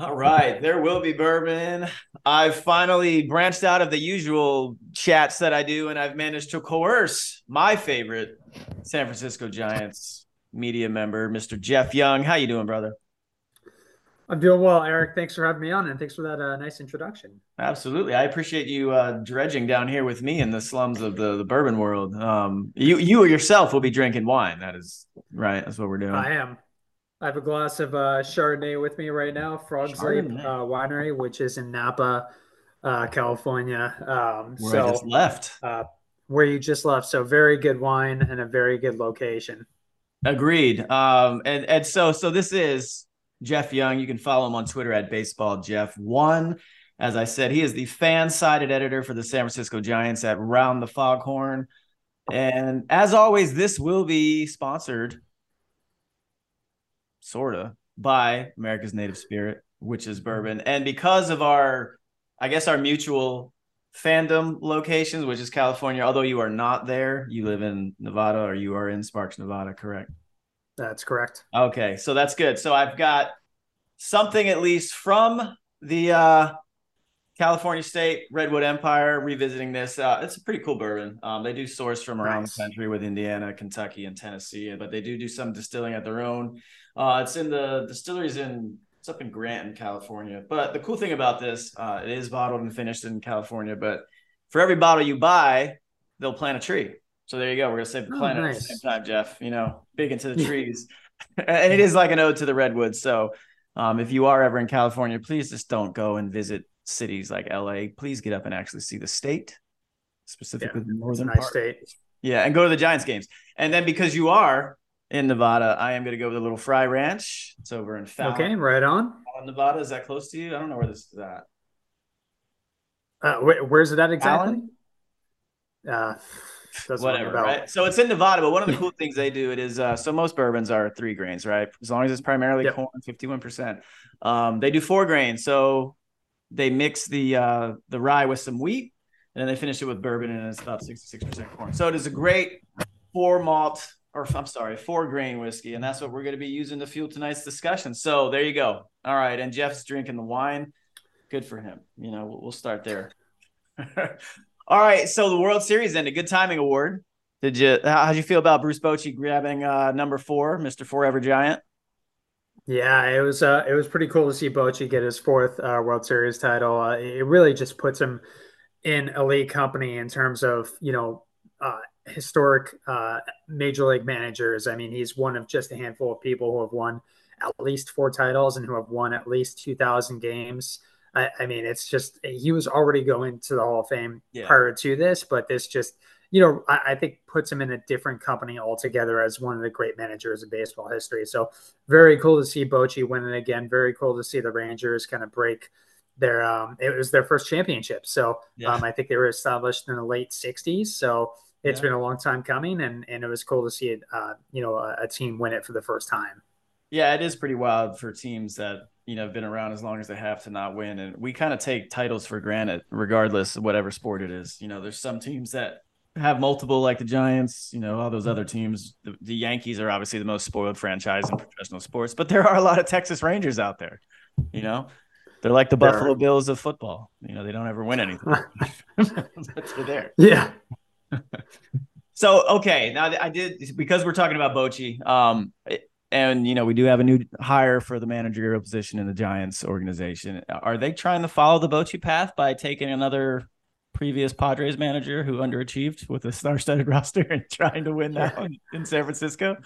All right, there will be bourbon. I've finally branched out of the usual chats that I do, and I've managed to coerce my favorite San Francisco Giants media member, Mr. Jeff Young. How you doing, brother? I'm doing well, Eric. Thanks for having me on, and thanks for that uh, nice introduction. Absolutely, I appreciate you uh, dredging down here with me in the slums of the, the bourbon world. Um, you you yourself will be drinking wine. That is right. That's what we're doing. I am. I have a glass of uh, Chardonnay with me right now, Frog's Leap uh, Winery, which is in Napa, uh, California. Um, where so, I just left. Uh, where you just left. So very good wine and a very good location. Agreed. Um, and and so so this is Jeff Young. You can follow him on Twitter at Baseball Jeff One. As I said, he is the FanSided editor for the San Francisco Giants at Round the Foghorn. And as always, this will be sponsored sort of by America's Native Spirit, which is bourbon. And because of our, I guess, our mutual fandom locations, which is California, although you are not there, you live in Nevada or you are in Sparks, Nevada, correct? That's correct. Okay, so that's good. So I've got something at least from the uh, California State Redwood Empire revisiting this. Uh, it's a pretty cool bourbon. Um, they do source from around nice. the country with Indiana, Kentucky, and Tennessee, but they do do some distilling at their own. Uh, it's in the distilleries in it's up in Graton California. But the cool thing about this, uh, it is bottled and finished in California. But for every bottle you buy, they'll plant a tree. So there you go. We're gonna save the oh, planet nice. at the same time, Jeff. You know, big into the trees, and it is like an ode to the redwoods. So um, if you are ever in California, please just don't go and visit cities like LA. Please get up and actually see the state, specifically yeah, the northern nice part. state. Yeah, and go to the Giants games. And then because you are in Nevada, I am going to go with a little Frey Ranch. It's over in Fallon. Okay, right on. Fallon, Nevada. Is that close to you? I don't know where this is at. Uh, wh- where's it at exactly? Uh, Whatever, right? So it's in Nevada, but one of the cool things they do it is uh, so most bourbons are three grains, right? As long as it's primarily yep. corn, fifty-one percent. Um, they do four grains, so they mix the uh, the rye with some wheat, and then they finish it with bourbon, and it's about sixty-six percent corn. So it is a great four malt or I'm sorry, four grain whiskey, and that's what we're going to be using to fuel tonight's discussion. So there you go. All right, and Jeff's drinking the wine. Good for him. You know, we'll start there. All right, so the World Series ended. Good timing award. Did you? How'd you feel about Bruce Bochy grabbing uh, number four, Mister Forever Giant? Yeah, it was uh, it was pretty cool to see Bochy get his fourth uh, World Series title. Uh, it really just puts him in elite company in terms of you know uh, historic uh, major league managers. I mean, he's one of just a handful of people who have won at least four titles and who have won at least 2,000 games. I, I mean, it's just he was already going to the Hall of Fame yeah. prior to this, but this just you know, I, I, think puts him in a different company altogether as one of the great managers in baseball history. So very cool to see Bochy win it again. Very cool to see the Rangers kind of break their um it was their first championship. So yeah. um, I think they were established in the late 60s. So it's yeah. been a long time coming, and and it was cool to see it. Uh, you know, a, a, team win it for the first time. Yeah, it is pretty wild for teams that you know have been around as long as they have to not win, and we kind of take titles for granted, regardless of whatever sport it is. You know, there's some teams that have multiple, like the Giants. You know, all those other teams. The, the Yankees are obviously the most spoiled franchise in professional sports, but there are a lot of Texas Rangers out there. You know, they're like the Buffalo Bills of football. You know, they don't ever win anything. but they're there. Yeah so okay, now I did because we're talking about Bochy, um, and you know we do have a new hire for the managerial position in the Giants organization. Are they trying to follow the Bochy path by taking another previous Padres manager who underachieved with a star-studded roster and trying to win now in, in San Francisco?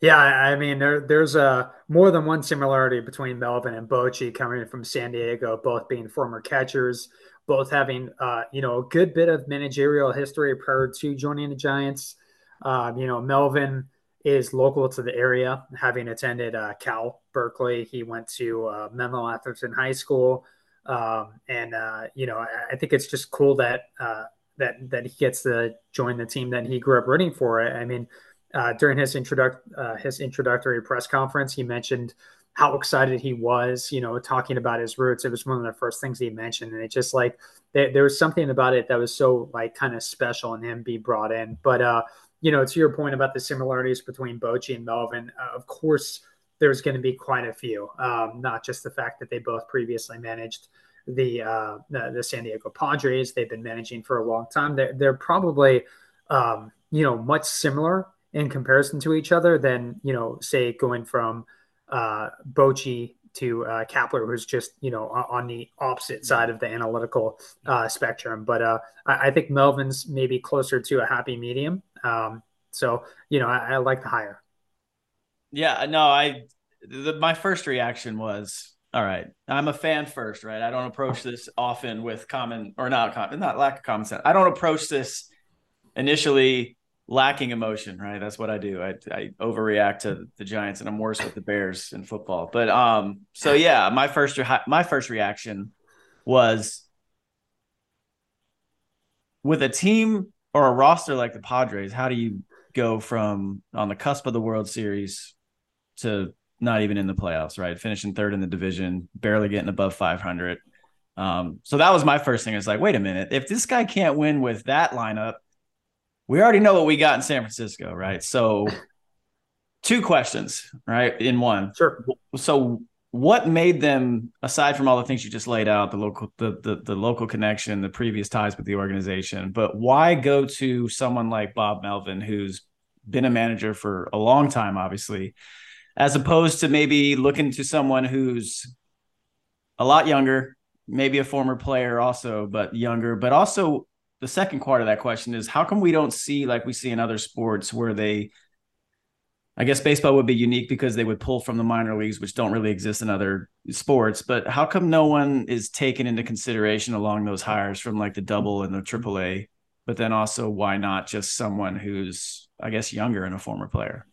Yeah, I mean there there's a more than one similarity between Melvin and Bochy coming from San Diego, both being former catchers both having uh, you know a good bit of managerial history prior to joining the Giants. Um, you know, Melvin is local to the area, having attended uh, Cal Berkeley. He went to uh, Menlo Atherton High School, um, and uh, you know, I, I, think it's just cool that uh, that that he gets to join the team that he grew up rooting for. I mean, uh, during his introduct his introductory press conference, he mentioned how excited he was, you know, talking about his roots. It was one of the first things he mentioned. And it just like there, there was something about it that was so like kind of special and him be brought in. But uh, you know, to your point about the similarities between Bochy and Melvin, uh, of course, there's going to be quite a few. Um, not just the fact that they both previously managed the, uh, the, the San Diego Padres. They've been managing for a long time. They're, they're probably um, you know much similar in comparison to each other than you know say going from uh, Bochy to uh, Kapler, who's just you know on the opposite side of the analytical uh, spectrum. But uh, I, I, think Melvin's maybe closer to a happy medium. Um, so you know I, I like the hire. Yeah, no, I the, my first reaction was all right. I'm a fan first, right? I don't approach this often with common or not common, not lack of common sense. I don't approach this initially lacking emotion, right? That's what I do. I, I overreact to the Giants, and I'm worse with the Bears in football. But um, so yeah, my first re- my first reaction was with a team or a roster like the Padres. How do you go from on the cusp of the World Series to not even in the playoffs, right? Finishing third in the division, barely getting above 500. Um, so that was my first thing. Is like, wait a minute, if this guy can't win with that lineup, we already know what we got in San Francisco, right? So, two questions, right, in one. Sure. So, what made them, aside from all the things you just laid out, the local, the the, the local connection, the previous ties with the organization, but why go to someone like Bob Melvin, who's been a manager for a long time, obviously, as opposed to maybe looking to someone who's a lot younger, maybe a former player also, but younger, but also the second part of that question is how come we don't see like we see in other sports where they I guess baseball would be unique because they would pull from the minor leagues, which don't really exist in other sports. But how come no one is taken into consideration along those hires from like the double and the triple A? But then also, why not just someone who's, I guess, younger and a former player?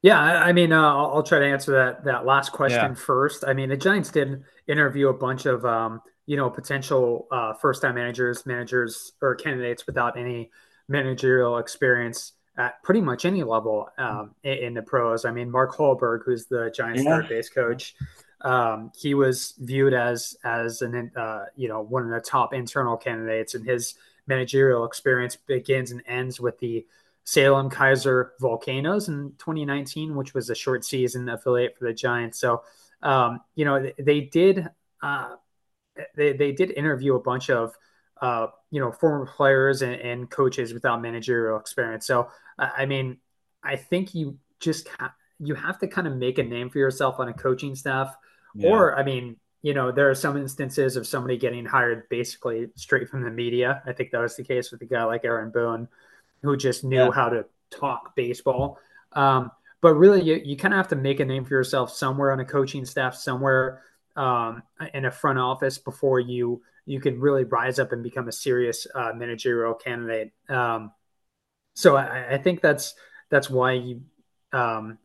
Yeah, I mean, uh, I'll, I'll, try to answer that that last question yeah. first. I mean, the Giants did interview a bunch of um, you know, potential uh, first time managers, managers, or candidates without any managerial experience at pretty much any level um, in, in, the pros. I mean, Mark Hallberg who's the Giants yeah. third base coach, um, he was viewed as as an uh, you know one of the top internal candidates, and his managerial experience begins and ends with the Salem-Keizer Volcanoes in 2019, which was a short season affiliate for the Giants. So, um, you know, they did. Uh, they, they did interview a bunch of uh, you know former players and, and, coaches without managerial experience. So I mean, I think you just ha- you have to kind of make a name for yourself on a coaching staff, yeah. or I mean, you know, there are some instances of somebody getting hired basically straight from the media. I think that was the case with a guy like Aaron Boone, who just knew yeah. how to talk baseball. Um, but really, you, you kind of have to make a name for yourself somewhere on a coaching staff, somewhere um, in a front office before you you can really rise up and become a serious uh, managerial candidate. Um, so I, I, think that's that's why you um,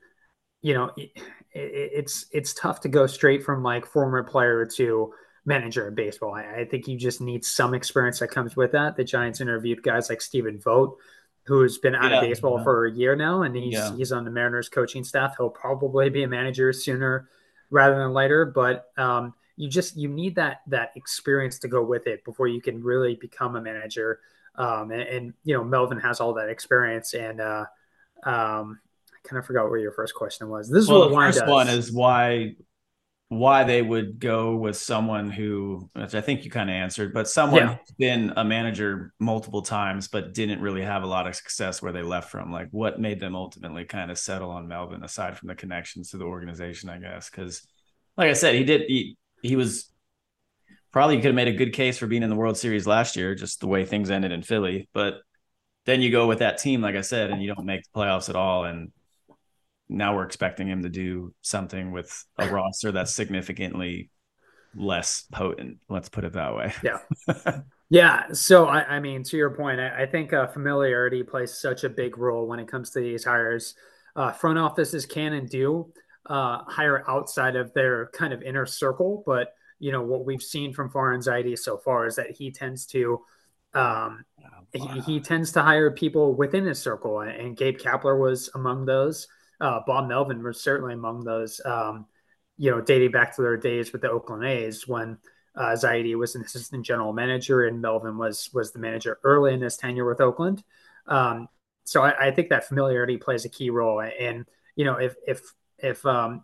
you know it, it's it's tough to go straight from like former player to manager in baseball. I, I, think you just need some experience that comes with that. The Giants interviewed guys like Stephen Vogt, who's been out yeah, of baseball yeah. for a year now, and he's yeah. he's on the Mariners coaching staff. He'll probably be a manager sooner rather than later. But um, you just you need that that experience to go with it before you can really become a manager. Um, and, and, you know Melvin has all that experience, and uh, um, I kind of forgot what your first question was. This is well, what the first one is why why they would go with someone who, which I think you kind of answered, but someone yeah. who's been a manager multiple times, but didn't really have a lot of success where they left from. Like, what made them ultimately kind of settle on Melvin, aside from the connections to the organization, I guess? Because, like I said, he did he he was probably could have made a good case for being in the World Series last year, just the way things ended in Philly. But then you go with that team, like I said, and you don't make the playoffs at all, and now we're expecting him to do something with a roster that's significantly less potent. Let's put it that way. Yeah. yeah. So, I, I, mean, to your point, I, I think uh, familiarity plays such a big role when it comes to these hires. Uh, front offices can and do uh, hire outside of their kind of inner circle. But, you know, what we've seen from Farhan Zaidi so far is that he tends to. Um, oh, he, he, tends to hire people within his circle, and Gabe Kapler was among those uh, Bob Melvin was certainly among those, um, you know, dating back to their days with the Oakland A's when uh, Zaidi was an assistant general manager and Melvin was was the manager early in his tenure with Oakland. Um, so I, I, think that familiarity plays a key role. And you know, if if if um,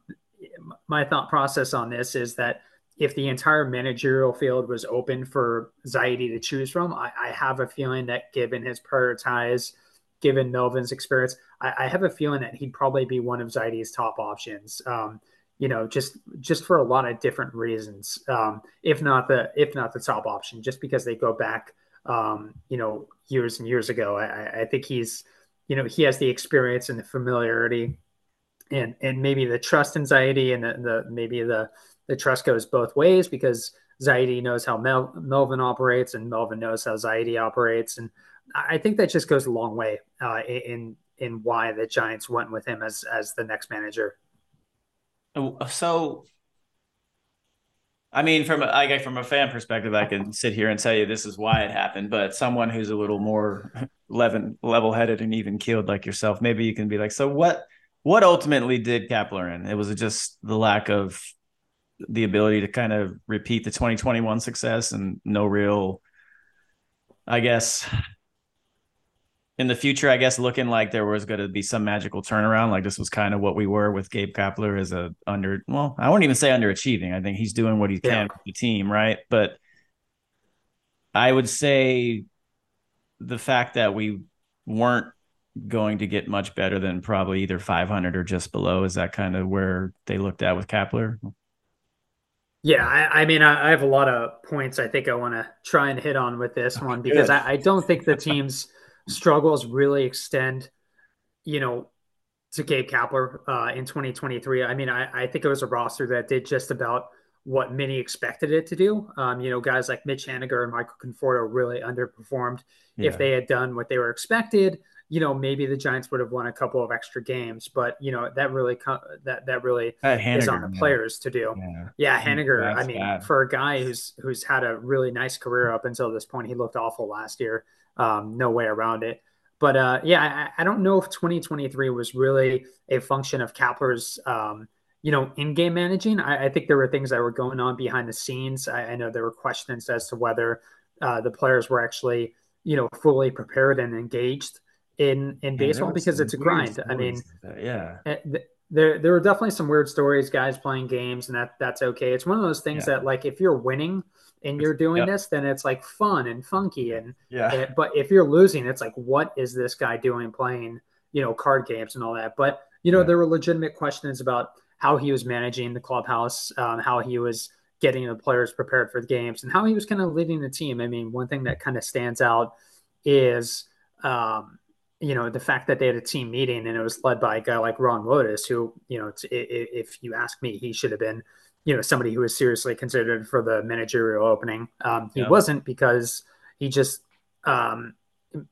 my thought process on this is that if the entire managerial field was open for Zaidi to choose from, I, I have a feeling that given his prior ties, given Melvin's experience, I, I, have a feeling that he'd probably be one of Zaidi's top options. Um, you know, just just for a lot of different reasons. Um, if not the if not the top option, just because they go back, um, you know, years and years ago. I, I think he's, you know, he has the experience and the familiarity, and and maybe the trust anxiety and the, the maybe the the trust goes both ways because Zaidi knows how Mel- Melvin operates and Melvin knows how Zaidi operates, and I think that just goes a long way uh, in in why the Giants went with him as as the next manager. Oh, so, I mean, from guess from a fan perspective, I can sit here and tell you this is why it happened. But someone who's a little more level headed and even keeled like yourself, maybe you can be like, so what? What ultimately did Kapler in? It was just the lack of the ability to kind of repeat the 2021 success and no real, I guess, in the future, I guess looking like there was going to be some magical turnaround. Like this was kind of what we were with Gabe Kapler as a under, well, I wouldn't even say underachieving. I think he's doing what he can yeah. with the team, right? But I would say the fact that we weren't going to get much better than probably either 500 or just below is that kind of where they looked at with Kapler? Yeah, I, I mean, I, I, have a lot of points I think I want to try and hit on with this one because I, I, don't think the team's struggles really extend, you know, to Gabe Kapler uh, in 2023. I mean, I, I think it was a roster that did just about what many expected it to do. Um, you know, guys like Mitch Haniger and Michael Conforto really underperformed. Yeah. If they had done what they were expected, you know, maybe the Giants would have won a couple of extra games, but you know, that really that that really that is on the players to do. Yeah, yeah Haniger. I mean, bad. for a guy who's who's had a really nice career up until this point, he looked awful last year. Um, no way around it. But uh, yeah, I, I, don't know if 2023 was really a function of Kapler's, um, you know, in-game managing. I, I, think there were things that were going on behind the scenes. I, I know there were questions as to whether uh, the players were actually, you know, fully prepared and engaged in in baseball because it's a grind. I mean, yeah. Eh, there, there were definitely some weird stories, guys playing games, and that that's okay. It's one of those things yeah. that, like, if you're winning and you're doing yep. this, then it's like fun and funky, and yeah. It, but if you're losing, it's like, what is this guy doing playing, you know, card games and all that? But you know, yeah. there were legitimate questions about how he was managing the clubhouse, um, how he was getting the players prepared for the games, and how he was kind of leading the team. I mean, one thing that kind of stands out is um, you know the fact that they had a team meeting and it was led by a guy like Ron Wotus, who you know if you ask me, he should have been you know somebody who was seriously considered for the managerial opening. Um, he yeah. wasn't because he just um,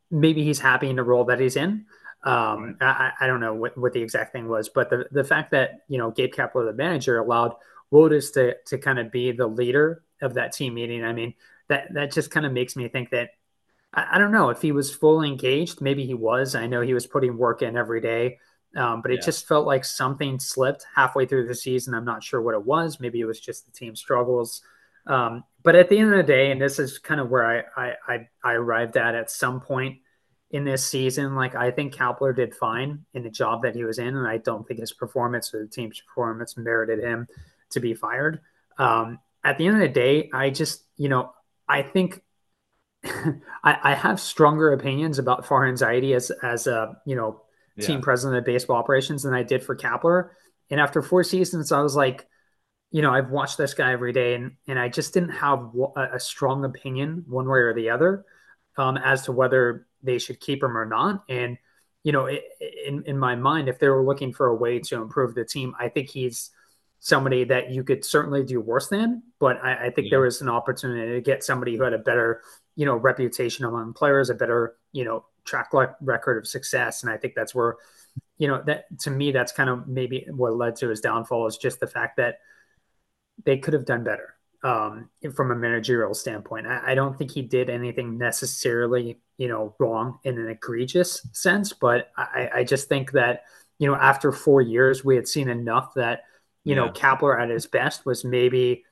maybe he's happy in the role that he's in. Um, I, I, don't know what, what the exact thing was, but the, the fact that you know Gabe Kapler, the manager, allowed Wotus to to kind of be the leader of that team meeting. I mean that that just kind of makes me think that I, I, don't know if he was fully engaged. Maybe he was. I know he was putting work in every day, um, but it yeah. just felt like something slipped halfway through the season. I'm not sure what it was. Maybe it was just the team struggles. Um, but at the end of the day, and this is kind of where I, I, I, I arrived at at some point in this season. Like I think Kapler did fine in the job that he was in, and I don't think his performance or the team's performance merited him to be fired. Um, at the end of the day, I just you know I think I, I, have stronger opinions about Farhan Zaidi as as a you know team yeah. president of baseball operations than I did for Kapler. And after four seasons, I was like, you know, I've watched this guy every day, and and I just didn't have a, a strong opinion one way or the other um, as to whether they should keep him or not. And you know, in in my mind, if they were looking for a way to improve the team, I think he's somebody that you could certainly do worse than. But I, I think yeah. there was an opportunity to get somebody who had a better you know reputation among players, a better you know track record of success, and I think that's where you know that to me that's kind of maybe what led to his downfall is just the fact that they could have done better um, from a managerial standpoint. I, I, don't think he did anything necessarily, you know, wrong in an egregious sense, but I, I just think that, you know, after four years, we had seen enough that, you yeah. know, Kapler at his best was maybe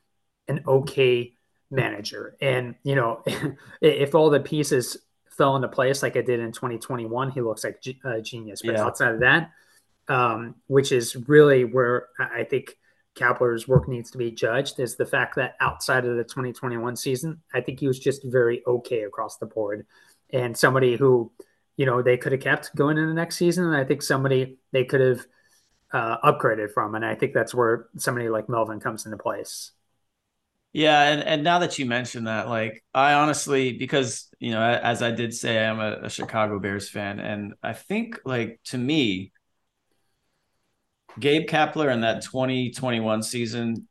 an okay manager. And, you know, if all the pieces fell into place like it did in 2021, he looks like a genius. But yeah. outside of that, um, which is really where I think Kapler's work needs to be judged, is the fact that outside of the 2021 season, I think he was just very okay across the board. And somebody who, you know, they could have kept going in the next season. And I think somebody they could have uh, upgraded from. And I think that's where somebody like Melvin comes into place. Yeah, and and now that you mention that, like I honestly, because you know, as I did say, I'm a, a Chicago Bears fan, and I think like to me, Gabe Kapler in that 2021 season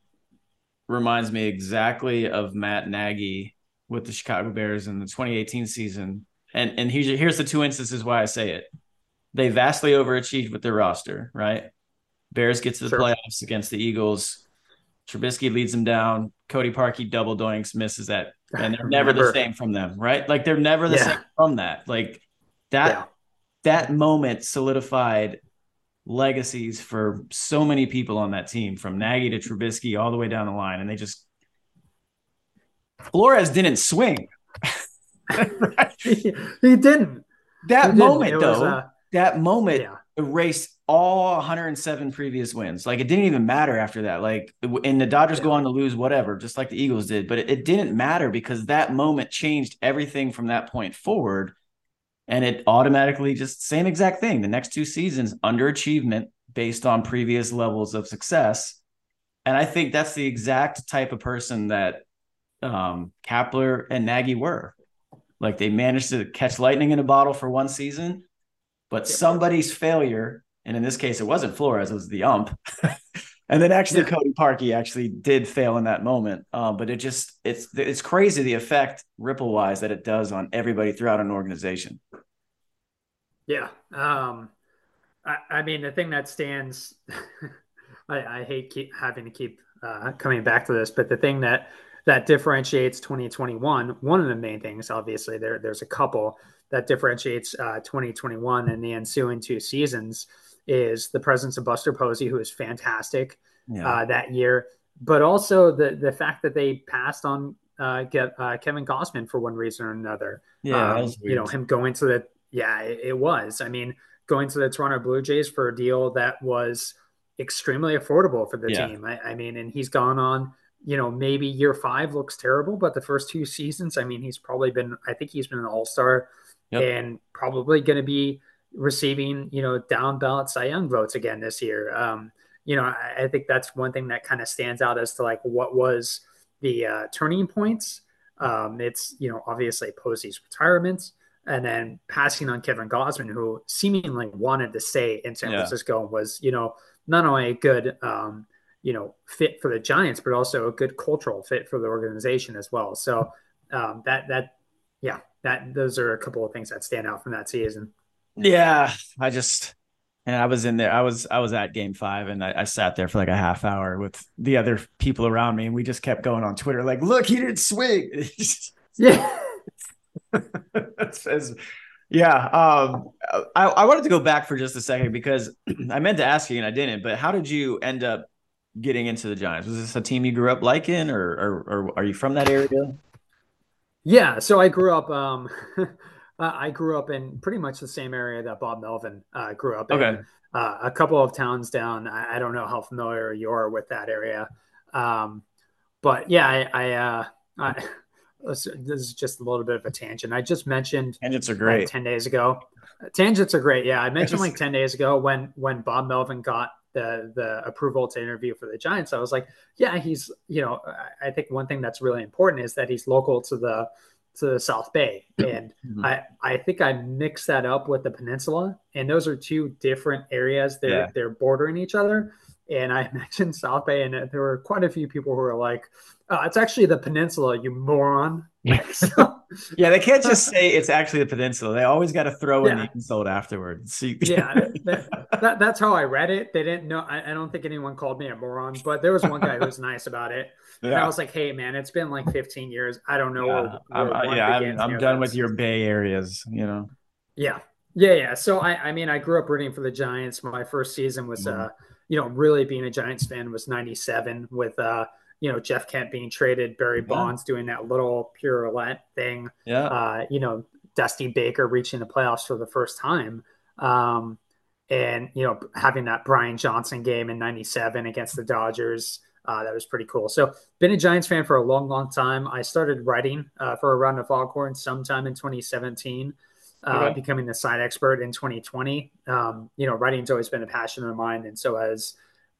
reminds me exactly of Matt Nagy with the Chicago Bears in the 2018 season. And and here's here's the two instances why I say it. They vastly overachieved with their roster, right? Bears get to the sure. playoffs against the Eagles. Trubisky leads them down. Cody Parkey double doinks misses that, and they're never the same from them, right? Like they're never the yeah. same from that. Like that yeah. that moment solidified legacies for so many people on that team, from Nagy to Trubisky all the way down the line, and they just Flores didn't swing. he, he, didn't. That he moment, didn't. though, was, uh, that moment yeah. erased all 107 previous wins. Like it didn't even matter after that. Like, and the Dodgers yeah. go on to lose whatever, just like the Eagles did. But it, it didn't matter because that moment changed everything from that point forward. And it automatically just same exact thing. The next two seasons, underachievement based on previous levels of success. And I think that's the exact type of person that um, Kapler and Nagy were. Like they managed to catch lightning in a bottle for one season, but somebody's failure, and in this case, it wasn't Flores, it was the ump. and then actually, yeah. Cody Parkey actually did fail in that moment. Um, but it just it's it's crazy the effect ripple wise that it does on everybody throughout an organization. Yeah. Um, I, I mean, the thing that stands, I, I hate keep having to keep uh, coming back to this, but the thing that that differentiates 2021. One of the main things, obviously, there there's a couple that differentiates uh, 2021 and the ensuing two seasons is the presence of Buster Posey, who is fantastic yeah. uh, that year, but also the the fact that they passed on uh, get uh, Kevin Gausman for one reason or another. Yeah, um, you know him going to the yeah it, it was. I mean, going to the Toronto Blue Jays for a deal that was extremely affordable for the yeah. team. I, I mean, and he's gone on you know, maybe year five looks terrible, but the first two seasons, I mean, he's probably been, I think he's been an all star yep. and probably going to be receiving, you know, down ballot Cy Young votes again this year. Um, you know, I, I, think that's one thing that kind of stands out as to like what was the uh, turning points. Um, it's, you know, obviously Posey's retirement and then passing on Kevin Gausman, who seemingly wanted to stay in San yeah. Francisco and was, you know, not only a good, um, you know fit for the Giants, but also a good cultural fit for the organization as well. So um, that that yeah that those are a couple of things that stand out from that season. Yeah, I just and I was in there. I was I was at Game Five, and I, I, sat there for like a half hour with the other people around me, and we just kept going on Twitter, like, "Look, he didn't swing." yeah. yeah. Um, I, I wanted to go back for just a second because I meant to ask you and I didn't. But how did you end up getting into the Giants? Was this a team you grew up liking, or or, or are you from that area? Yeah, so I grew up. Um, I grew up in pretty much the same area that Bob Melvin uh, grew up okay. in. Uh, a couple of towns down. I, I, don't know how familiar you are with that area, um, but yeah, I, I, uh, I this is just a little bit of a tangent. I just mentioned tangents are great. Like ten days ago, tangents are great. Yeah, I mentioned like ten days ago when when Bob Melvin got the the approval to interview for the Giants, I was like, yeah, he's you know, I think one thing that's really important is that he's local to the to the South Bay, and mm-hmm. I I think I mixed that up with the Peninsula, and those are two different areas. They're yeah. they're bordering each other, and I mentioned South Bay, and there were quite a few people who were like, oh, "It's actually the Peninsula, you moron." so, yeah, they can't just say it's actually the peninsula. They always got to throw yeah. in the insult afterwards. yeah, that, that, that's how I read it. They didn't know. I, I, don't think anyone called me a moron, but there was one guy who was nice about it. Yeah. And I was like, "Hey, man, it's been like 15 years. I don't know yeah. where, where I'm, yeah, I'm, I'm done with your Bay areas. You know." Yeah, yeah, yeah. So I, I mean, I grew up rooting for the Giants. My first season was, mm. uh, you know, really being a Giants fan was '97 with. uh you know Jeff Kent being traded, Barry yeah. Bonds doing that little pirouette thing. Yeah. Uh, you know, Dusty Baker reaching the playoffs for the first time. Um, and you know having that Brian Johnson game in '97 against the Dodgers. Uh, that was pretty cool. So, been a Giants fan for a long, long time. I started writing uh, for Around the Foghorn sometime in 2017, uh, okay. becoming the side expert in 2020. Um, you know, writing's always been a passion of mine, and so has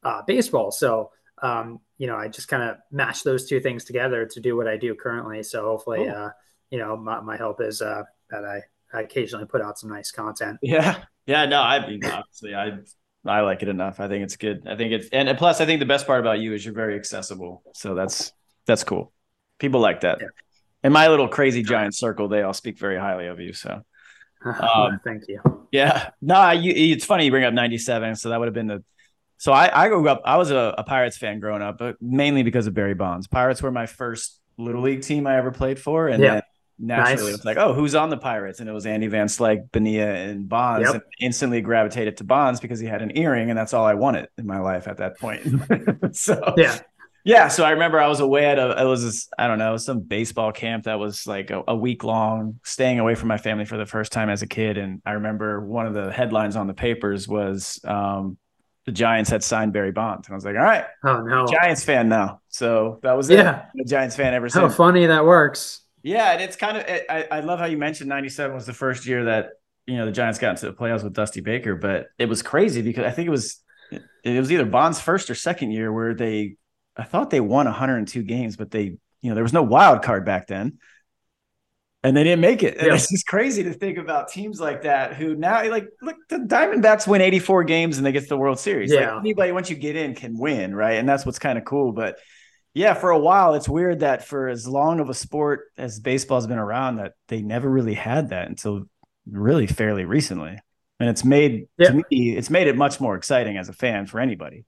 uh, baseball. So, um, you know, I just kind of mash those two things together to do what I do currently. So, hopefully. Uh, you know, my, my hope is uh, that I, I occasionally put out some nice content. Yeah. Yeah, no, I mean, obviously, I I like it enough. I think it's good. I think it's and plus, I think the best part about you is you're very accessible. So that's that's cool. People like that. Yeah. In my little crazy giant circle, they all speak very highly of you. So, um, thank you. Yeah, no, you, it's funny you bring up '97. So that would have been the. So I I grew up. I was a, a Pirates fan growing up, but mainly because of Barry Bonds. Pirates were my first little league team I ever played for, and yeah. then naturally nice. it's like, oh, who's on the Pirates? And it was Andy Van Slyke, Bonilla, and Bonds. Yep. And instantly gravitated to Bonds because he had an earring, and that's all I wanted in my life at that point. so yeah. Yeah, so I remember I was away at a it was this, I don't know some baseball camp that was like a, a, week long, staying away from my family for the first time as a kid, and I remember one of the headlines on the papers was um, the Giants had signed Barry Bonds, and I was like, all right, oh no, Giants fan now. So that was yeah. it. The Giants fan ever since. How funny that works. Yeah, and it's kind of I, I love how you mentioned '97 was the first year that you know the Giants got into the playoffs with Dusty Baker, but it was crazy because I think it was it was either Bond's first or second year where they I thought they won 102 games, but they you know there was no wild card back then. And they didn't make it. And it's just crazy to think about teams like that who now like look the Diamondbacks win 84 games and they get to the World Series. Yeah. Like anybody once you get in can win, right? And that's what's kind of cool. But yeah, for a while, it's weird that for as long of a sport as baseball's been around, that they never really had that until really fairly recently. And it's made yeah. to me, it's made it much more exciting as a fan for anybody.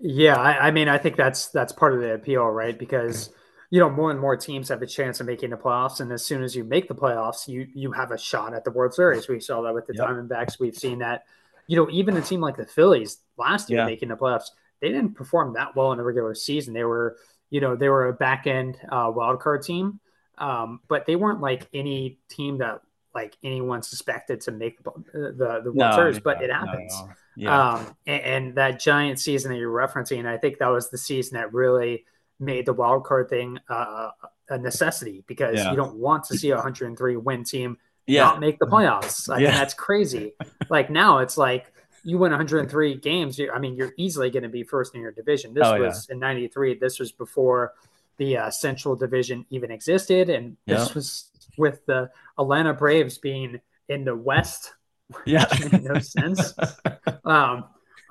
Yeah, I, I mean, I think that's that's part of the appeal, right? Because you know, more and more teams have a chance of making the playoffs, and as soon as you make the playoffs, you you have a shot at the World Series. We saw that with the yep. Diamondbacks. We've seen that. You know, even a team like the Phillies last year yeah. making the playoffs they didn't perform that well in the regular season. They were, you know, they were a back end uh, wild card team, um, but they weren't like any team that like anyone suspected to make the the, the World no, Series. But it happens. No, no. Yeah. Um, and, and, that giant season that you're referencing, I think that was the season that really made the wild card thing uh, a necessity because yeah. you don't want to see a 103 win team yeah. not make the playoffs. I yeah. mean, that's crazy. like now it's like you win 103 games, I mean, you're easily going to be first in your division. This oh, was yeah. in 93. This was before the uh, Central Division even existed. And this yeah. was with the Atlanta Braves being in the West. Yeah. no sense. Um,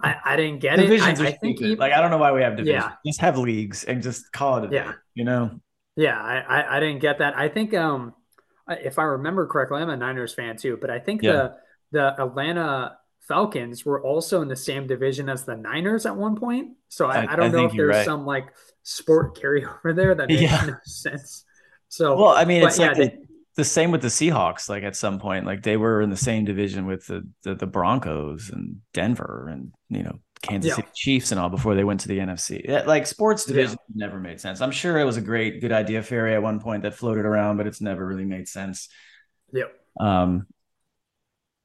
I, I didn't get Divisions it. I, I think even, like I don't know why we have divisions. Yeah. Just have leagues and just call it a yeah. Day, you know. Yeah, I, I, I didn't get that. I think um if I remember correctly, I'm a Niners fan too, but I think yeah. the the Atlanta Falcons were also in the same division as the Niners at one point. So I, I, I don't I know if there's right. some like sport carryover there that makes yeah. no sense. So well, I mean, it's like the, the, same with the Seahawks. Like at some point, like they were in the same division with the the, the Broncos and Denver and you know Kansas yeah. City Chiefs and all before they went to the NFC. Like sports division yeah. never made sense. I'm sure it was a great good idea fairy at one point that floated around, but it's never really made sense. Yep. Um,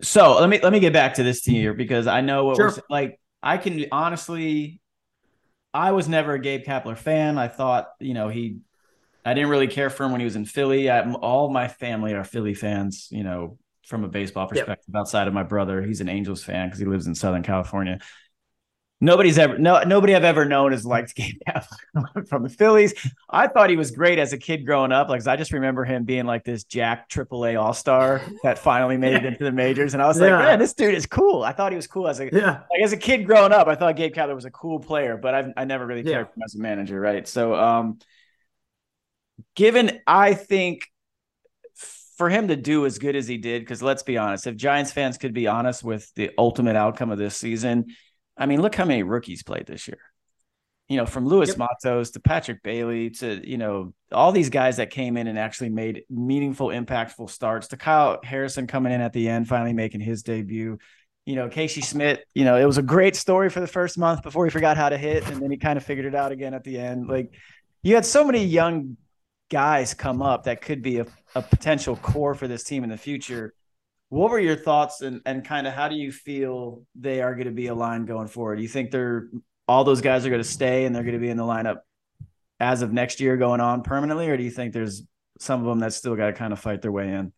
so let me let me get back to this tier because I know what sure. we're like. I can honestly, I was never a Gabe Kapler fan. I thought you know he, I didn't really care for him when he was in Philly. I, all my family are Philly fans. You know, from a baseball perspective, yep. outside of my brother, he's an Angels fan because he lives in Southern California nobody's ever no nobody I've ever known has liked Gabe Kapler from the Phillies. I thought he was great as a kid growing up. Like I just remember him being like this Jack AAA All Star that finally made it into the majors, and I was yeah. like, man, this dude is cool. I thought he was cool as a yeah. like as a kid growing up. I thought Gabe Kapler was a cool player, but I I never really cared yeah. for him as a manager, right? So um, given I think. For him to do as good as he did, because let's be honest, if Giants fans could be honest with the ultimate outcome of this season, I mean, look how many rookies played this year. You know, from Luis yep. Matos to Patrick Bailey to, you know, all these guys that came in and actually made meaningful, impactful starts to Kyle Harrison coming in at the end, finally making his debut. You know, Casey Schmitt, you know, it was a great story for the first month before he forgot how to hit. And then he kind of figured it out again at the end. Like you had so many young guys come up that could be a, a potential core for this team in the future what were your thoughts and, and kind of how do you feel they are going to be aligned going forward? Do you think they're all those guys are going to stay and they're going to be in the lineup as of next year going on permanently, or do you think there's some of them that still got to kind of fight their way in?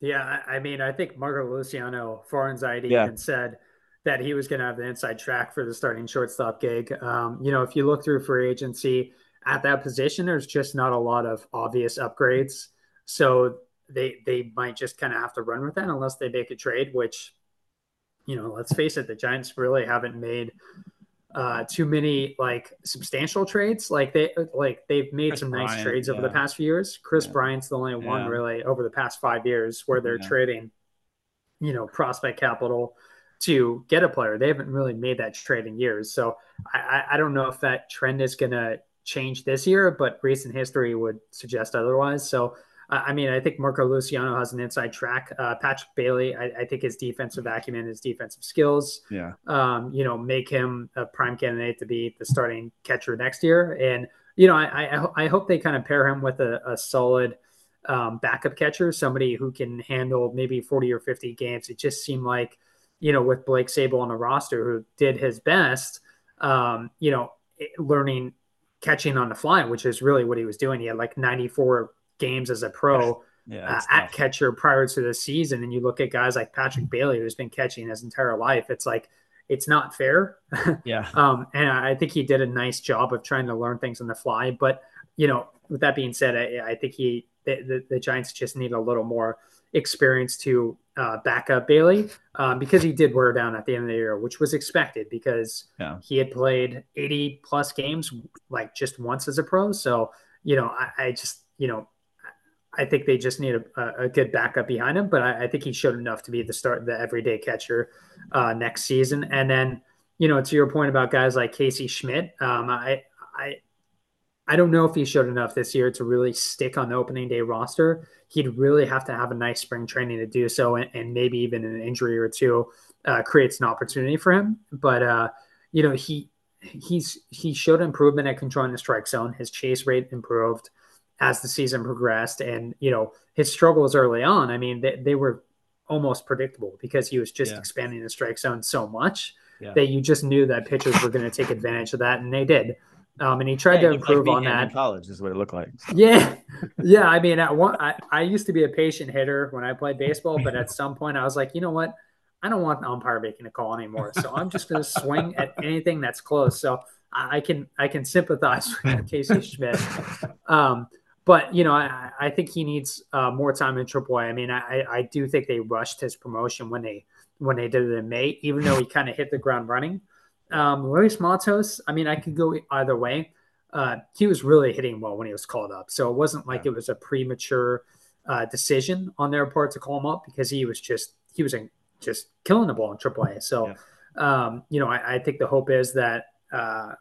Yeah, I mean, I think Marco Luciano, for anxiety, yeah. even said that he was going to have the inside track for the starting shortstop gig. Um, you know, if you look through free agency at that position, there's just not a lot of obvious upgrades. So they they might just kind of have to run with that unless they make a trade, which, you know, let's face it, the Giants really haven't made uh, too many like substantial trades. Like they like they've made Kris some nice trades yeah. over the past few years. Kris yeah. Bryant's the only yeah. one really over the past five years where they're trading, you know, prospect capital to get a player. They haven't really made that trade in years. So I, I don't know if that trend is gonna change this year, but recent history would suggest otherwise. So I mean, I think Marco Luciano has an inside track. Uh, Patrick Bailey, I, I, think his defensive acumen, his defensive skills, yeah, um, you know, make him a prime candidate to be the starting catcher next year. And you know, I I, I hope they kind of pair him with a, a solid um, backup catcher, somebody who can handle maybe forty or fifty games. It just seemed like, you know, with Blake Sabol on the roster, who did his best, um, you know, learning catching on the fly, which is really what he was doing. He had like ninety four games as a pro yeah, uh, at catcher prior to the season, and you look at guys like Patrick Bailey, who's been catching his entire life, it's like it's not fair. Yeah. um, and I think he did a nice job of trying to learn things on the fly. But you know, with that being said, I, I think he the, the, the, Giants just need a little more experience to uh, back up Bailey um, because he did wear down at the end of the year, which was expected because yeah. he had played 80 plus games like just once as a pro. So you know, I, I just you know I think they just need a, a good backup behind him, but I, I, think he showed enough to be the start, the everyday catcher uh, next season. And then, you know, to your point about guys like Casey Schmitt, um, I, I, I don't know if he showed enough this year to really stick on the opening day roster. He'd really have to have a nice spring training to do so, and, and maybe even an injury or two uh, creates an opportunity for him. But uh, you know, he he's he showed improvement at controlling the strike zone. His chase rate improved as the season progressed. And, you know, his struggles early on, I mean, they, they were almost predictable because he was just yeah. expanding the strike zone so much yeah. that you just knew that pitchers were going to take advantage of that. And they did. Um, and he tried yeah, to improve like on that. college is what it looked like. Yeah, yeah. I mean, at one, I, I used to be a patient hitter when I played baseball, but at some point I was like, you know what? I don't want the umpire making a call anymore, so I'm just going to swing at anything that's close. So I, I can I can sympathize with Casey Schmitt. Um, but you know, I, I think he needs uh, more time in AAA. I mean, I, I do think they rushed his promotion when they when they did it in May, even though he kind of hit the ground running. Um, Luis Matos, I mean, I could go either way. Uh, he was really hitting well when he was called up, so it wasn't like yeah. it was a premature uh, decision on their part to call him up because he was just he was in, just killing the ball in AAA. So, yeah. um, you know, I, I, think the hope is that uh,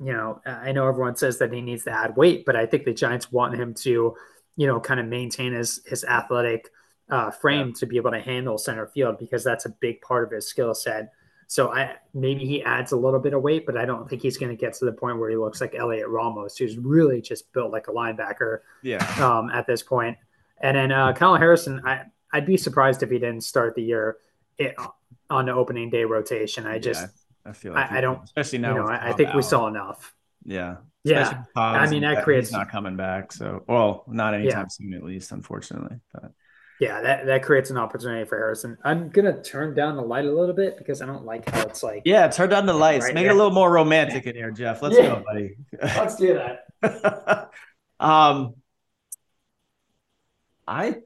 you know, I know everyone says that he needs to add weight, but I think the Giants want him to, you know, kind of maintain his his athletic uh, frame yeah. to be able to handle center field because that's a big part of his skill set. So I maybe he adds a little bit of weight, but I don't think he's going to get to the point where he looks like Heliot Ramos, who's really just built like a linebacker. Yeah. Um, at this point, and then uh, Kyle Harrison, I I'd be surprised if he didn't start the year it, on the opening day rotation. I just. Yeah I feel like I, I don't, especially now. You know, I, I, think out. we saw enough. Yeah. Yeah. I mean, that creates not coming back. So, well, not anytime yeah. soon, at least, unfortunately. But yeah, that, that creates an opportunity for Harrison. I'm gonna turn down the light a little bit because I don't like how it's like. Yeah, turn down the lights. Right Make there. it a little more romantic in here, Jeff. Let's yeah. go, buddy. Let's do that. um, I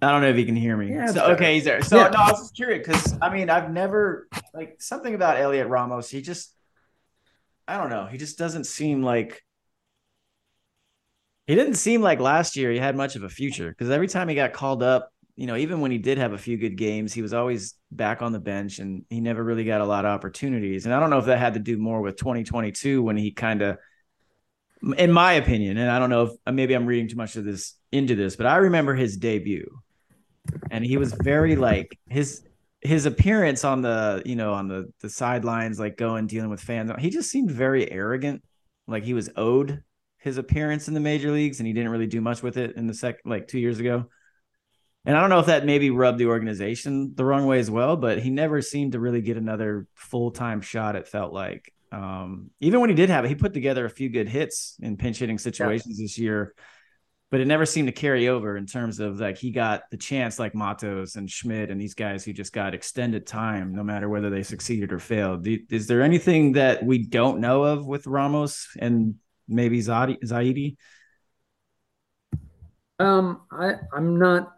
I don't know if you can hear me. Yeah, so, okay, he's there. So yeah. no, I was just curious because I mean I've never like something about Heliot Ramos. He just I don't know. He just doesn't seem like he didn't seem like last year he had much of a future because every time he got called up, you know, even when he did have a few good games, he was always back on the bench and he never really got a lot of opportunities. And I don't know if that had to do more with 2022 when he kind of in my opinion, and I don't know if uh, maybe I'm reading too much of this into this, but I remember his debut and he was very like his his appearance on the you know on the the sidelines like going dealing with fans he just seemed very arrogant like he was owed his appearance in the major leagues and he didn't really do much with it in the second like two years ago and I don't know if that maybe rubbed the organization the wrong way as well, but he never seemed to really get another full time shot. It felt like, um, even when he did have it, he put together a few good hits in pinch hitting situations yeah. this year, but it never seemed to carry over in terms of like he got the chance, like Matos and Schmitt and these guys who just got extended time, no matter whether they succeeded or failed. Is there anything that we don't know of with Ramos and maybe Zaidi? Um, I I'm not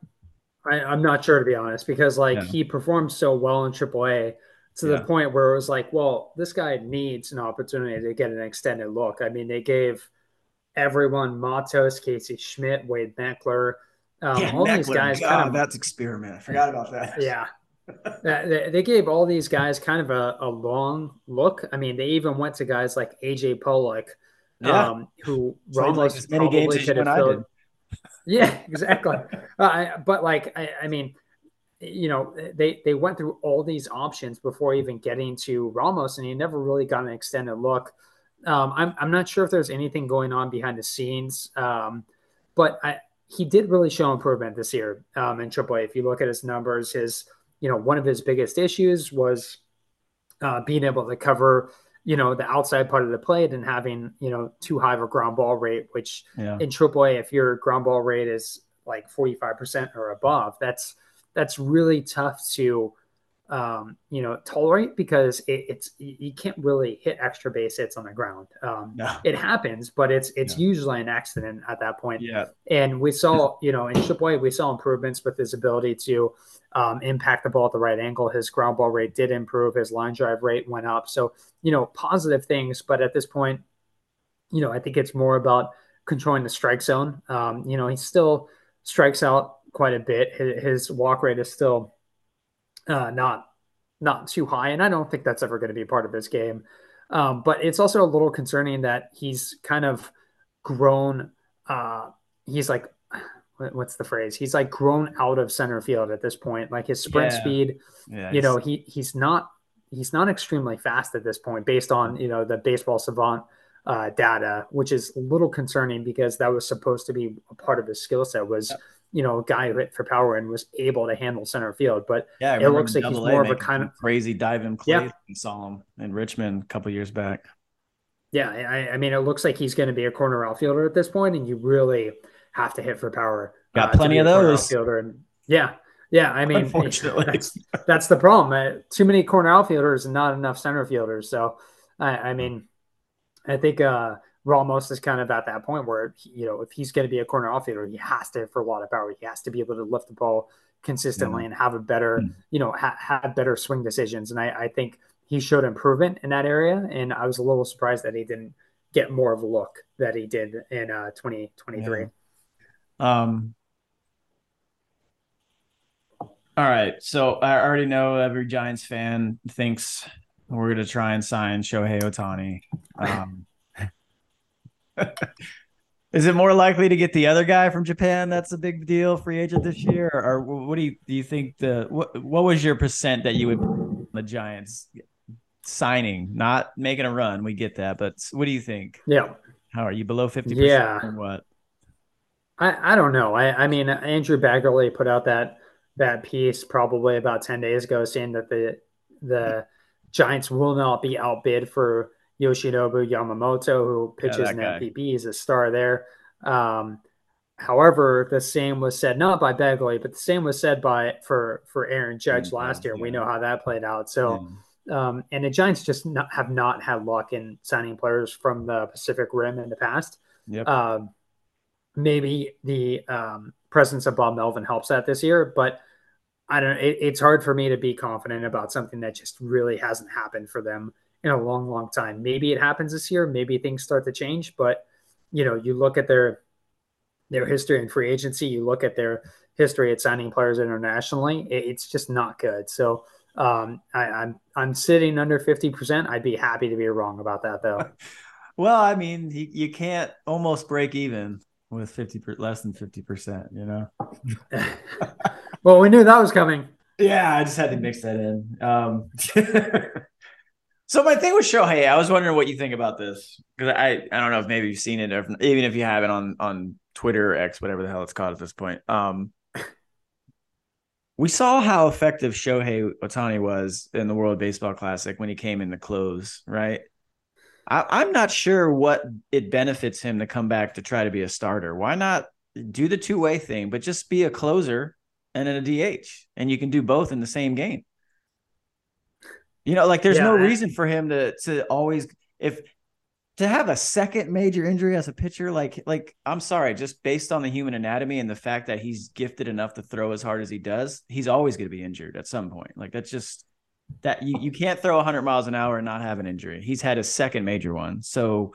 I, I'm not sure to be honest because like yeah. he performed so well in AAA to yeah. the point where it was like, well, this guy needs an opportunity to get an extended look. I mean, they gave everyone Matos, Casey Schmitt, Wade Meckler, um, yeah, all Meckler, these guys. God, kind of, that's experiment. I forgot about that. Yeah. they gave all these guys kind of a, a, long look. I mean, they even went to guys like AJ Pollock, yeah. um, who Ramos like as many games could have filled. Yeah, exactly. uh, but like, I, I, mean, you know, they they went through all these options before even getting to Ramos, and he never really got an extended look. Um, I'm I'm not sure if there's anything going on behind the scenes, um, but I, he did really show improvement this year um, in AAA. If you look at his numbers, his you know one of his biggest issues was uh, being able to cover you know, the outside part of the plate and having, you know, too high of a ground ball rate, which yeah. in AAA, if your ground ball rate is like 45% or above, that's that's really tough to um, you know, tolerate because it, it's you can't really hit extra base hits on the ground. Um, no. It happens, but it's it's yeah. usually an accident at that point. Yeah. And we saw, you know, in AAA, we saw improvements with his ability to um, impact the ball at the right angle. His ground ball rate did improve. His line drive rate went up. So you know, positive things. But at this point, you know, I think it's more about controlling the strike zone. Um, you know, he still strikes out quite a bit. His, his walk rate is still uh, not not too high, and I don't think that's ever going to be part of this game. Um, but it's also a little concerning that he's kind of grown. Uh, he's like, what's the phrase? He's like grown out of center field at this point. Like his sprint yeah. speed, yeah, you know, he he's not he's not extremely fast at this point, based on you know the baseball savant uh, data, which is a little concerning because that was supposed to be a part of his skill set was you know, a guy who hit for power and was able to handle center field. But yeah, it looks like he's more of a kind of crazy dive in play. Yeah. saw him in Richmond a couple years back. Yeah, I, I, mean, it looks like he's going to be a corner outfielder at this point, and you really have to hit for power. Got uh, plenty of those. Outfielder. And yeah, yeah. I mean, unfortunately, that's, that's the problem. Uh, too many corner outfielders and not enough center fielders. So, I, I mean, I think uh, Ramos is kind of at that point where you know if he's going to be a corner outfielder, he has to for a lot of power. He has to be able to lift the ball consistently mm-hmm. and have a better, mm-hmm. you know, ha- have better swing decisions. And I, I, think he showed improvement in that area. And I was a little surprised that he didn't get more of a look that he did in uh, 2023. Yeah. Um. All right, so I already know every Giants fan thinks we're going to try and sign Shohei Ohtani. Um, Is it more likely to get the other guy from Japan? That's a big deal, free agent this year, or what do you do? You think the what? What was your percent that you would the Giants signing, not making a run? We get that, but what do you think? Yeah, how are you below fifty? Yeah, what? I I don't know. I I mean, Andrew Baggarly put out that that piece probably about ten days ago, saying that the the Giants will not be outbid for Yoshinobu Yamamoto, who pitches yeah, an MVP, is a star there. Um, however, the same was said not by Baggarly, but the same was said by for for Aaron Judge mm-hmm. last year. Yeah. We know how that played out. So, yeah. um, and the Giants just not, have not had luck in signing players from the Pacific Rim in the past. Yep. Um, maybe the um, presence of Bob Melvin helps that this year, but I don't. It, it's hard for me to be confident about something that just really hasn't happened for them in a long, long time. Maybe it happens this year. Maybe things start to change. But you know, you look at their their history in free agency. You look at their history at signing players internationally. It, it's just not good. So um, I, I'm I'm sitting under fifty percent. I'd be happy to be wrong about that, though. well, I mean, you, you can't almost break even with fifty per, less than fifty percent. You know. well, we knew that was coming. Yeah, I just had to mix that in. Um, so my thing with Shohei, I was wondering what you think about this because I I don't know if maybe you've seen it or if, even if you haven't on on Twitter or X, whatever the hell it's called at this point. Um, we saw how effective Shohei Ohtani was in the World Baseball Classic when he came in the close, right? I, am not sure what it benefits him to come back to try to be a starter. Why not do the two way thing, but just be a closer and then a DH, and you can do both in the same game. You know, like there's yeah, no reason for him to to always if to have a second major injury as a pitcher, like like I'm sorry, just based on the human anatomy and the fact that he's gifted enough to throw as hard as he does, he's always going to be injured at some point. Like that's just that you, you can't throw 100 miles an hour and not have an injury. He's had a second major one. So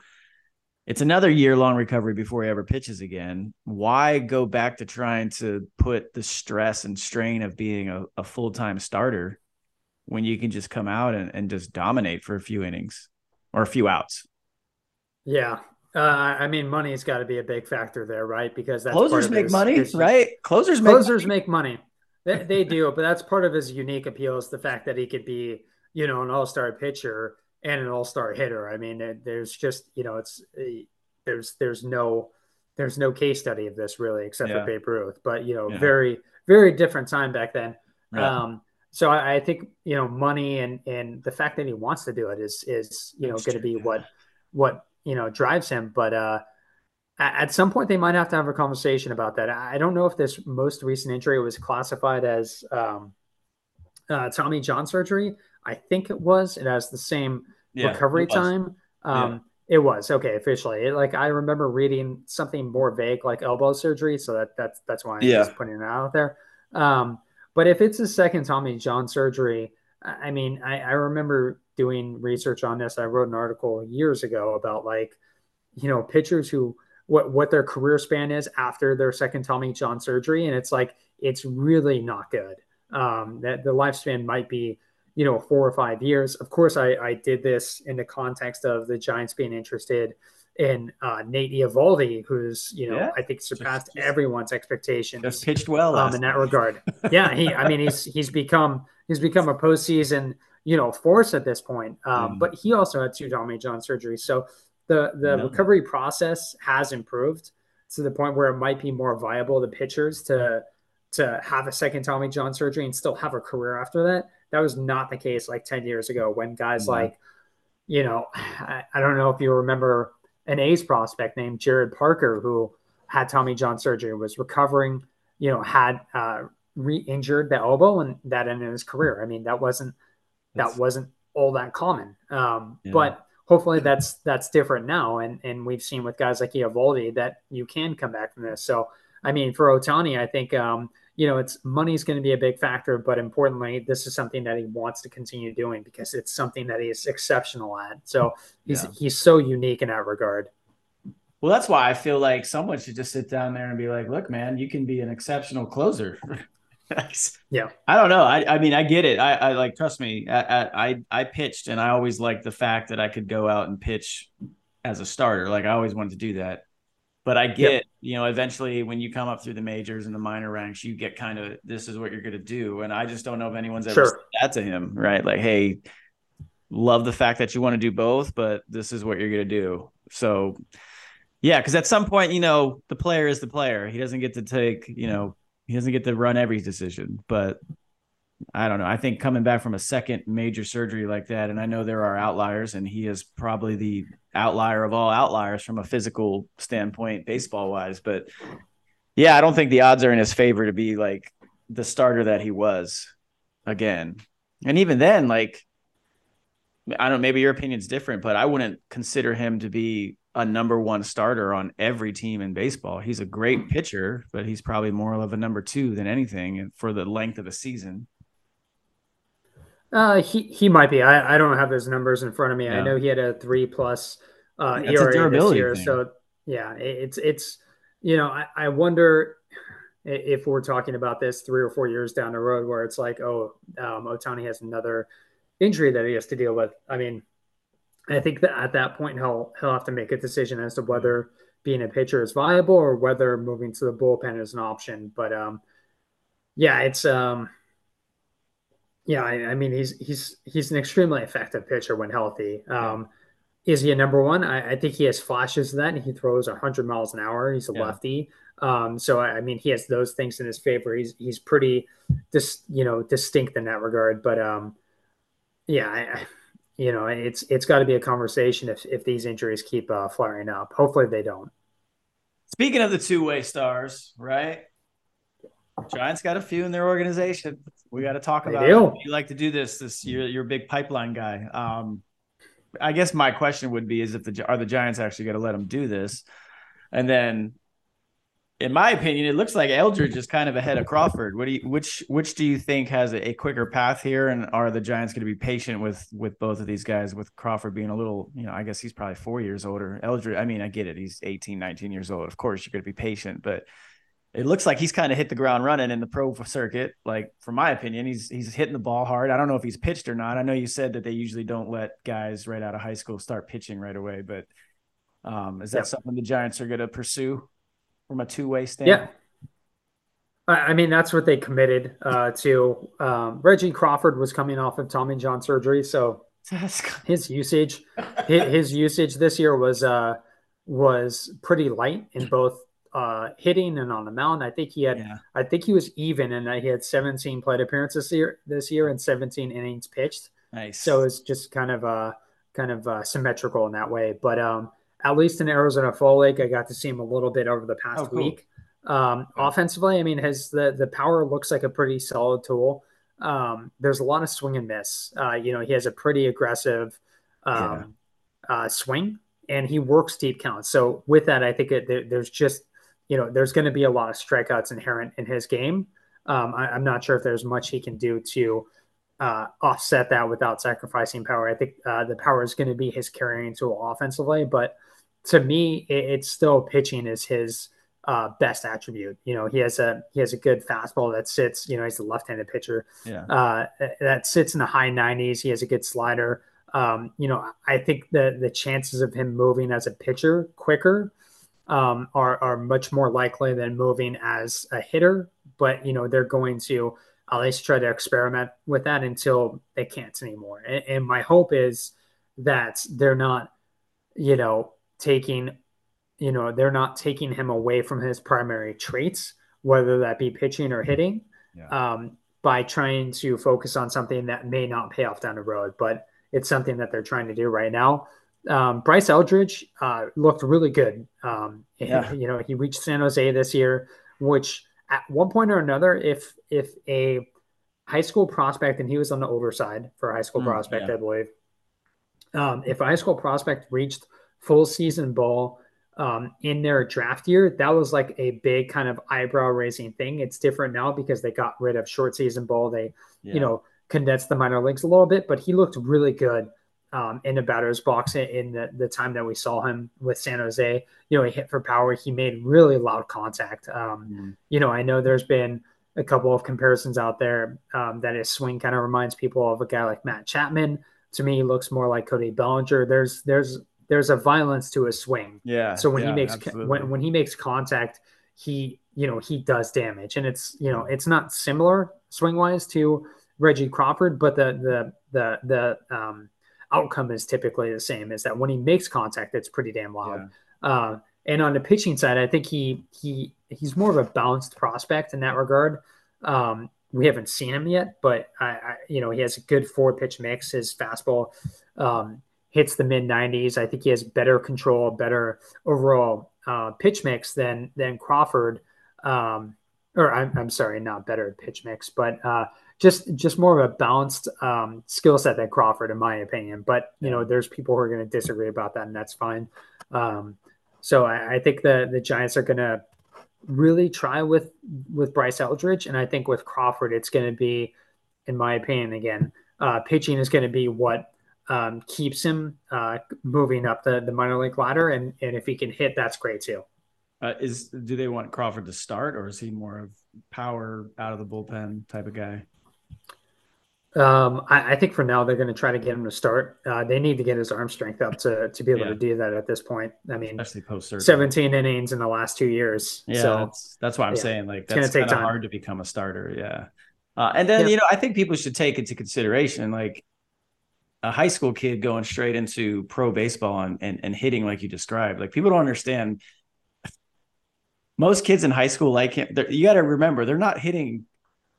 it's another year long recovery before he ever pitches again. Why go back to trying to put the stress and strain of being a, a full time starter when you can just come out and, and just dominate for a few innings or a few outs? Yeah. Uh, I mean, money's got to be a big factor there, right? Because that's closers make money, right? Closers make closers money. make money. They, they do, but that's part of his unique appeal is the fact that he could be, you know, an all-star pitcher and an all-star hitter. I mean, there's just, you know, it's there's there's no there's no case study of this really except yeah. for Babe Ruth, but you know, yeah. very very different time back then. Right. Um, so I, I, think you know, money and and the fact that he wants to do it is is you know going to be what what you know drives him. But uh, at some point they might have to have a conversation about that. I don't know if this most recent injury was classified as um, uh, Tommy John surgery. I think it was. It has the same yeah, recovery time. Um, yeah. It was okay officially. It, like I remember reading something more vague, like elbow surgery. So that that's that's why I'm yeah. just putting it out there. Um, but if it's a second Tommy John surgery, I mean, I, I remember doing research on this. I wrote an article years ago about like, you know, pitchers who what what their career span is after their second Tommy John surgery, and it's like it's really not good. Um, that the lifespan might be you know four or five years. Of course, I, I did this in the context of the Giants being interested in uh, Nate Eovaldi, who's you know yeah. I think surpassed just, everyone's expectations. Just pitched well um, in that regard. yeah, he I mean he's he's become he's become a postseason you know force at this point. Um, mm. But he also had two Tommy John surgeries, so the the recovery process has improved to the point where it might be more viable to pitchers to to have a second Tommy John surgery and still have a career after that. That was not the case like 10 years ago when guys mm-hmm. like, you know, I, I, don't know if you remember an A's prospect named Jarrod Parker who had Tommy John surgery, was recovering, you know, had uh, re-injured the elbow and that ended his career. I mean, that wasn't That's... that wasn't all that common. Um, yeah. But hopefully that's that's different now. And and we've seen with guys like Eovaldi that you can come back from this. So I mean, for Ohtani, I think um, you know it's money is going to be a big factor, but importantly, this is something that he wants to continue doing because it's something that he is exceptional at. So he's yeah. he's so unique in that regard. Well, that's why I feel like someone should just sit down there and be like, "Look, man, you can be an exceptional closer." yeah, I don't know. I, I mean, I get it. I, I like trust me. I, I I pitched, and I always liked the fact that I could go out and pitch as a starter. Like I always wanted to do that. But I get, yep. you know, eventually when you come up through the majors and the minor ranks, you get kind of this is what you're going to do. And I just don't know if anyone's ever sure. said that to him, right? Like, hey, love the fact that you want to do both, but this is what you're going to do. So, yeah, because at some point, you know, the player is the player. He doesn't get to take, you know, he doesn't get to run every decision. But I don't know. I think coming back from a second major surgery like that, and I know there are outliers, and he is probably the outlier of all outliers from a physical standpoint, baseball wise. But yeah, I don't think the odds are in his favor to be like the starter that he was again. And even then, like, I don't maybe your opinion's different, but I wouldn't consider him to be a number one starter on every team in baseball. He's a great pitcher, but he's probably more of a number two than anything for the length of a season. Uh, he he might be. I, I don't have those numbers in front of me. Yeah. I know he had a three plus uh, ERA this year. Thing. So yeah, it's it's you know I, I wonder if we're talking about this three or four years down the road where it's like oh um, Ohtani has another injury that he has to deal with. I mean, I think that at that point he'll he'll have to make a decision as to whether being a pitcher is viable or whether moving to the bullpen is an option. But um, yeah, it's um yeah, I, I, mean he's he's he's an extremely effective pitcher when healthy. Um, is he a number one? I, I, think he has flashes of that. He throws 100 miles an hour. He's a yeah. lefty. Um, so I, I, mean, he has those things in his favor. He's he's pretty, dis, you know, distinct in that regard. But um, yeah, I, you know, it's it's got to be a conversation if if these injuries keep uh, flaring up. Hopefully, they don't. Speaking of the two way stars, right? Giants got a few in their organization. We got to talk about. You like to do this. This you're you're a big pipeline guy. Um, I guess my question would be: Is if the are the Giants actually going to let them do this? And then in my opinion, it looks like Eldridge is kind of ahead of Crawford. What do you, which, which do you think has a, a quicker path here? And are the Giants going to be patient with, with both of these guys with Crawford being a little, you know, I guess he's probably four years older. Eldridge, I mean, I get it. He's 18, 19 years old. Of course you're going to be patient, but it looks like he's kind of hit the ground running in the pro circuit. Like, from my opinion, he's, he's hitting the ball hard. I don't know if he's pitched or not. I know you said that they usually don't let guys right out of high school start pitching right away, but um, is that something the Giants are going to pursue from a two way standpoint? Yeah. I mean, that's what they committed uh, to. Um, Reggie Crawford was coming off of Tommy John surgery, so his usage, his, usage this year was uh, was pretty light in both uh, hitting and on the mound. I think he had, yeah. I think he was even, and he had 17 plate appearances this year, this year and 17 innings pitched. Nice. So it's just kind of uh, kind of uh, symmetrical in that way. But um, at least in Arizona Fall League, I got to see him a little bit over the past oh, cool. week. Um, offensively, I mean, his the the power looks like a pretty solid tool. Um, there's a lot of swing and miss. Uh, you know, he has a pretty aggressive um, yeah. uh, swing, and he works deep counts. So with that, I think it, there, there's just you know there's going to be a lot of strikeouts inherent in his game. Um, I, am not sure if there's much he can do to uh, offset that without sacrificing power. I think uh, the power is going to be his carrying tool offensively, but to me, it, it's still pitching is his uh, best attribute. You know, he has a he has a good fastball that sits. You know, he's a left-handed pitcher. Yeah. Uh, that sits in the high 90s. He has a good slider. Um, you know, I think the the chances of him moving as a pitcher quicker um, are are much more likely than moving as a hitter. But you know, they're going to at least try to experiment with that until they can't anymore. And, and my hope is that they're not, you know, taking, you know, they're not taking him away from his primary traits, whether that be pitching or hitting, yeah. um, by trying to focus on something that may not pay off down the road. But it's something that they're trying to do right now. Um, Bryce Eldridge uh, looked really good. Um, yeah. You know, he reached San Jose this year, which at one point or another, if if a high school prospect, and he was on the older side for a high school mm, prospect, yeah. I believe. Um, if a high school prospect reached full season ball um, in their draft year, that was like a big kind of eyebrow raising thing. It's different now because they got rid of short season ball. They, yeah. you know, condensed the minor leagues a little bit, but he looked really good um, in the batter's box in the, the time that we saw him with San Jose. You know, he hit for power. He made really loud contact. Um, mm. You know, I know there's been a couple of comparisons out there um, that his swing kind of reminds people of a guy like Matt Chapman. To me, he looks more like Cody Bellinger. There's there's there's a violence to his swing. Yeah. So when yeah, he makes when when he makes contact, he you know he does damage, and it's you know it's not similar swing wise to Reggie Crawford, but the the the the um, outcome is typically the same. Is that when he makes contact, it's pretty damn loud. Yeah. Uh, and on the pitching side, I think he he he's more of a balanced prospect in that regard. Um, we haven't seen him yet, but I, I, you know he has a good four pitch mix. His fastball um, hits the mid 90s. I think he has better control, better overall uh, pitch mix than than Crawford. Um, or I'm, I'm sorry, not better pitch mix, but uh, just just more of a balanced um, skill set than Crawford, in my opinion. But you know, there's people who are going to disagree about that, and that's fine. Um, so I, I, think the the Giants are going to really try with with Bryce Eldridge, and I think with Crawford, it's going to be, in my opinion, again, uh, pitching is going to be what um, keeps him uh, moving up the, the minor league ladder. And, and if he can hit, that's great too. Uh, is do they want Crawford to start, or is he more of power out of the bullpen type of guy? Um, I, I, think for now they're going to try to get him to start. Uh, they need to get his arm strength up to to be able yeah. to do that at this point. I mean, especially post surgery, seventeen innings in the last two years. Yeah, so, that's, that's why I'm yeah, saying like that's kind of hard to become a starter. Yeah, uh, and then you know I think people should take into consideration like a high school kid going straight into pro baseball and, and, and hitting like you described. Like people don't understand most kids in high school like him. You got to remember, they're not hitting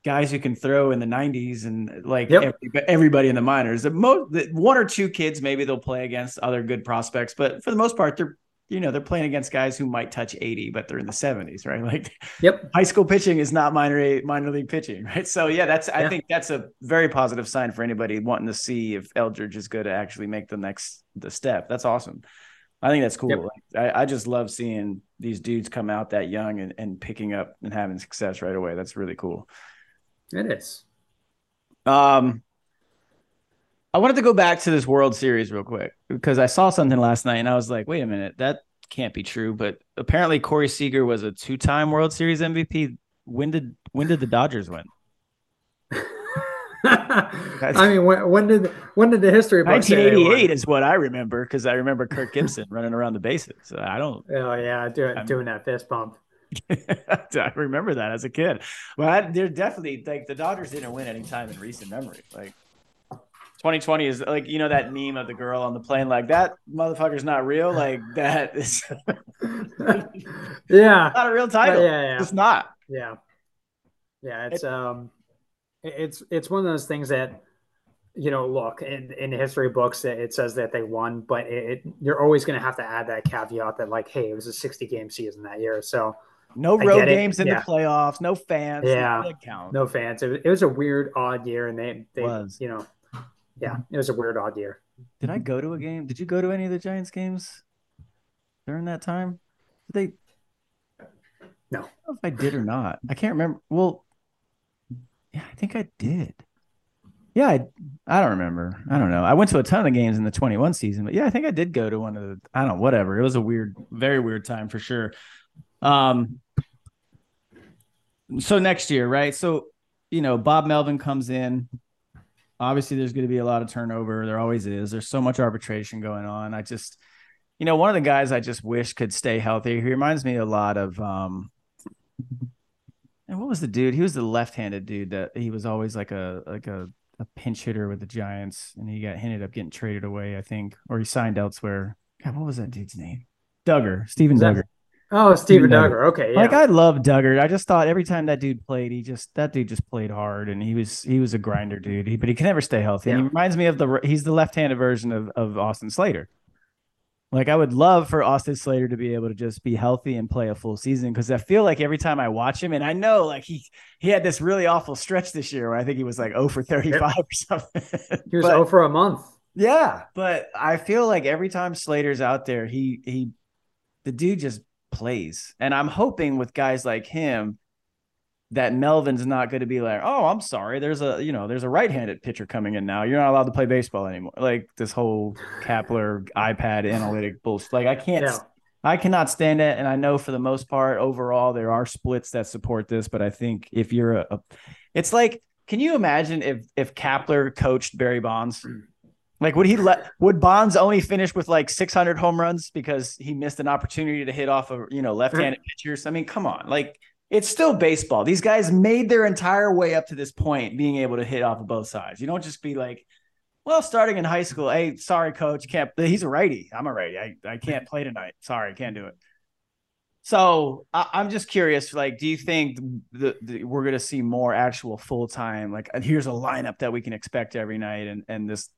guys who can throw in the 90s and like yep. every, everybody in the minors. The most the one or two kids maybe they'll play against other good prospects, but for the most part, they're you know they're playing against guys who might touch 80 but they're in the 70s right like yep high school pitching is not minor minor league pitching right so yeah that's yeah. i think that's a very positive sign for anybody wanting to see if eldridge is going to actually make the next the step that's awesome i think that's cool yep. like, I, I just love seeing these dudes come out that young and, and picking up and having success right away that's really cool it is um I wanted to go back to this World Series real quick because I saw something last night and I was like, wait a minute, that can't be true. But apparently Corey Seager was a two-time World Series MVP. When did when did the Dodgers win? I mean, when, when, did when did the history? 1988 is what I remember because I remember Kirk Gibson running around the bases. So I don't. Oh yeah, doing doing that fist bump. I remember that as a kid. Well, I, they're definitely like the Dodgers didn't win any time in recent memory. Like 2020 is like you know that meme of the girl on the plane like that motherfucker's not real like that is yeah not a real title yeah, yeah it's not yeah yeah it's it, um it's it's one of those things that you know look in in the history books it says that they won but it, it you're always going to have to add that caveat that like hey it was a 60 game season that year so no road games in yeah. the playoffs no fans yeah no fans it, it was a weird odd year and they they was. you know yeah, it was a weird odd year. Did I go to a game? Did you go to any of the Giants games during that time? Did they? No. I if I did or not. I can't remember. Well, yeah, I think I did. Yeah, I, I don't remember. I don't know. I went to a ton of games in the 21 season, but yeah, I think I did go to one of the I don't know, whatever. It was a weird, very weird time for sure. Um so next year, right? So, you know, Bob Melvin comes in, obviously there's going to be a lot of turnover. There always is. There's so much arbitration going on. I just, you know, one of the guys I just wish could stay healthy. He reminds me a lot of, um, and what was the dude? He was the left-handed dude that he was always like a like a, a pinch hitter with the Giants, and he got ended up getting traded away, I think, or he signed elsewhere. God, what was that dude's name? Duggar, Steven Duggar. Oh, Steven Duggar. Okay, yeah. Like I love Duggar. I just thought every time that dude played, he just that dude just played hard, and he was he was a grinder dude. He, but he can never stay healthy. Yeah. He reminds me of the he's the left-handed version of of Austin Slater. Like I would love for Austin Slater to be able to just be healthy and play a full season because I feel like every time I watch him, and I know like he he had this really awful stretch this year where I think he was like 0 for 35 or something. He was but, 0 for a month. Yeah, but I feel like every time Slater's out there, he he the dude just plays. And I'm hoping with guys like him that Melvin's not going to be like, oh, I'm sorry, there's a you know there's a right-handed pitcher coming in now. You're not allowed to play baseball anymore. Like this whole Kapler iPad analytic bullshit. Like I can't. Yeah. I cannot stand it, and I know for the most part, overall, there are splits that support this. But I think if you're a, a it's like, can you imagine if if Kapler coached Barry Bonds? Like, would he let would Bonds only finish with like 600 home runs because he missed an opportunity to hit off of you know left-handed pitchers? I mean, come on, like it's still baseball. These guys made their entire way up to this point, being able to hit off of both sides. You don't just be like, well, starting in high school, hey, sorry, coach, can't. He's a righty. I'm a righty. I, I can't play tonight. Sorry, can't do it. So I, am just curious, like, do you think the, the, we're going to see more actual full time? Like, here's a lineup that we can expect every night, and and this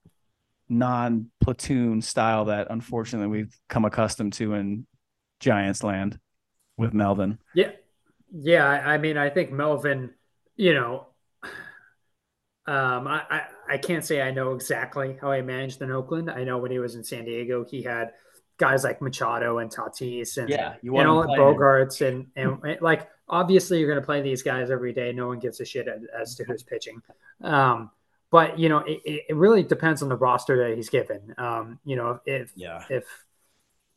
non platoon style that unfortunately we've come accustomed to in Giants land with Melvin. Yeah. Yeah. I mean, I think Melvin, you know, um, I, I, I can't say I know exactly how he managed in Oakland. I know when he was in San Diego, he had guys like Machado and Tatis and, yeah, you and all Bogaerts and, and, and like obviously you're going to play these guys every day. No one gives a shit as, as to who's pitching. Um, but you know, it, it really depends on the roster that he's given. Um, you know, if yeah. if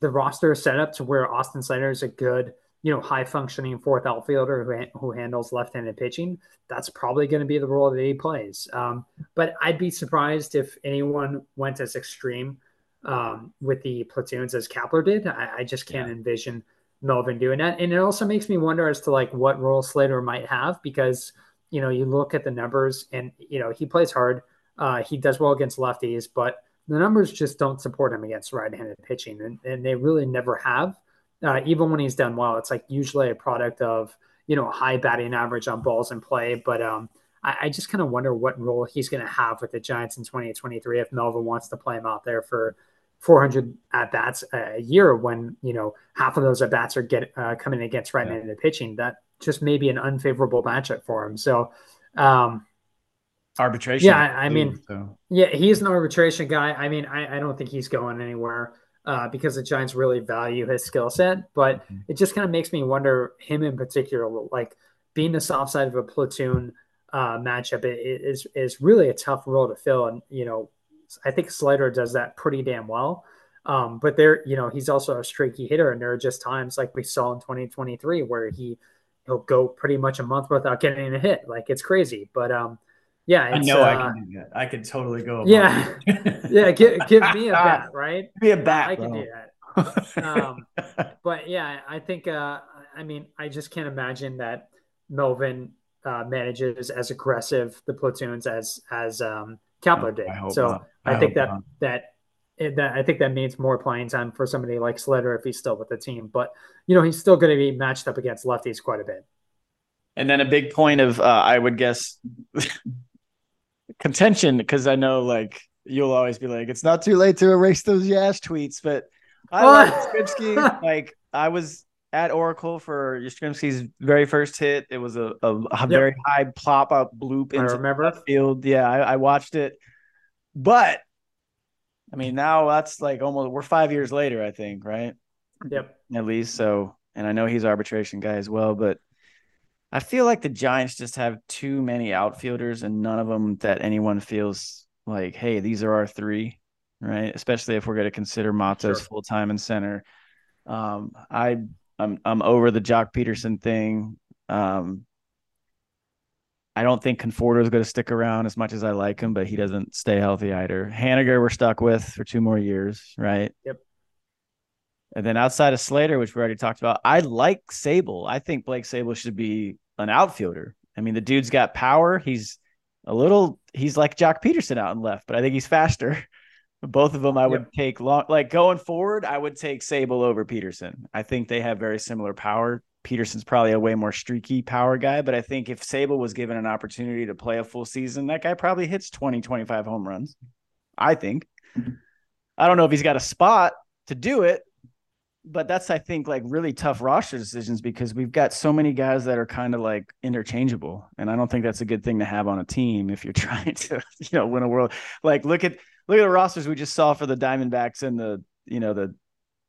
the roster is set up to where Austin Slater is a good, you know, high functioning fourth outfielder who, who handles left handed pitching, that's probably going to be the role that he plays. Um, but I'd be surprised if anyone went as extreme um, with the platoons as Kapler did. I, I just can't yeah. envision Melvin doing that. And it also makes me wonder as to like what role Slater might have because you know, you look at the numbers and, you know, he plays hard. Uh, he does well against lefties, but the numbers just don't support him against right handed pitching. And, and they really never have. uh, even when he's done well, it's like usually a product of you know a high batting average on balls in play. But um, I, I just kind of wonder what role he's going to have with the Giants in 2023 if Melvin wants to play him out there for 400 at bats a year when you know half of those at bats are get uh, coming against right-handed yeah. pitching. That just maybe an unfavorable matchup for him. So. Um, arbitration. Yeah, I, I mean, so. yeah, he's an arbitration guy. I mean, I, I don't think he's going anywhere uh, because the Giants really value his skill set. But mm-hmm. it just kind of makes me wonder him in particular, like being the soft side of a platoon uh, matchup is is really a tough role to fill. And you know, I think Slater does that pretty damn well. Um, but there, you know, he's also a streaky hitter, and there are just times like we saw in 2023 where he he'll go pretty much a month without getting a hit. Like it's crazy. But um, yeah, I know uh, I can do that. I could totally go. Yeah, yeah. Give, give me a bat, right? Be a bat. I can bro. do that. um, but yeah, I think. Uh, I mean, I just can't imagine that Melvin uh, manages as aggressive the platoons as as um, Kapler did. I so I, I think that not. that that I think that means more playing time for somebody like Slater if he's still with the team. But you know, he's still going to be matched up against lefties quite a bit. And then a big point of uh, I would guess contention because I know like you'll always be like it's not too late to erase those Yash tweets, but I like Yastrzemski. like I was at Oracle for Yastrzemski's very first hit. It was a, a, a yep. very high plop up bloop into the field. Yeah, I, I watched it, but I mean now that's like almost we're five years later. I think right. Yep. At least so, and I know he's arbitration guy as well, but I feel like the Giants just have too many outfielders and none of them that anyone feels like, hey, these are our three, right? Especially if we're going to consider Matos sure. full time in center. Um, I I'm I'm over the Joc Pederson thing. Um, I don't think Conforto is going to stick around as much as I like him, but he doesn't stay healthy either. Haniger, we're stuck with for two more years, right? Yep. And then outside of Slater, which we already talked about, I like Sabol. I think Blake Sabol should be an outfielder. I mean, the dude's got power. He's a little, he's like Joc Pederson out and left, but I think he's faster. Both of them, I would yep. take long, like going forward, I would take Sabol over Pederson. I think they have very similar power. Pederson's probably a way more streaky power guy, but I think if Sabol was given an opportunity to play a full season, that guy probably hits 20, 25 home runs. I think. Mm-hmm. I don't know if he's got a spot to do it, but that's I think like really tough roster decisions because we've got so many guys that are kind of like interchangeable, and I don't think that's a good thing to have on a team if you're trying to you know win a world. Like look at look at the rosters we just saw for the Diamondbacks and the you know the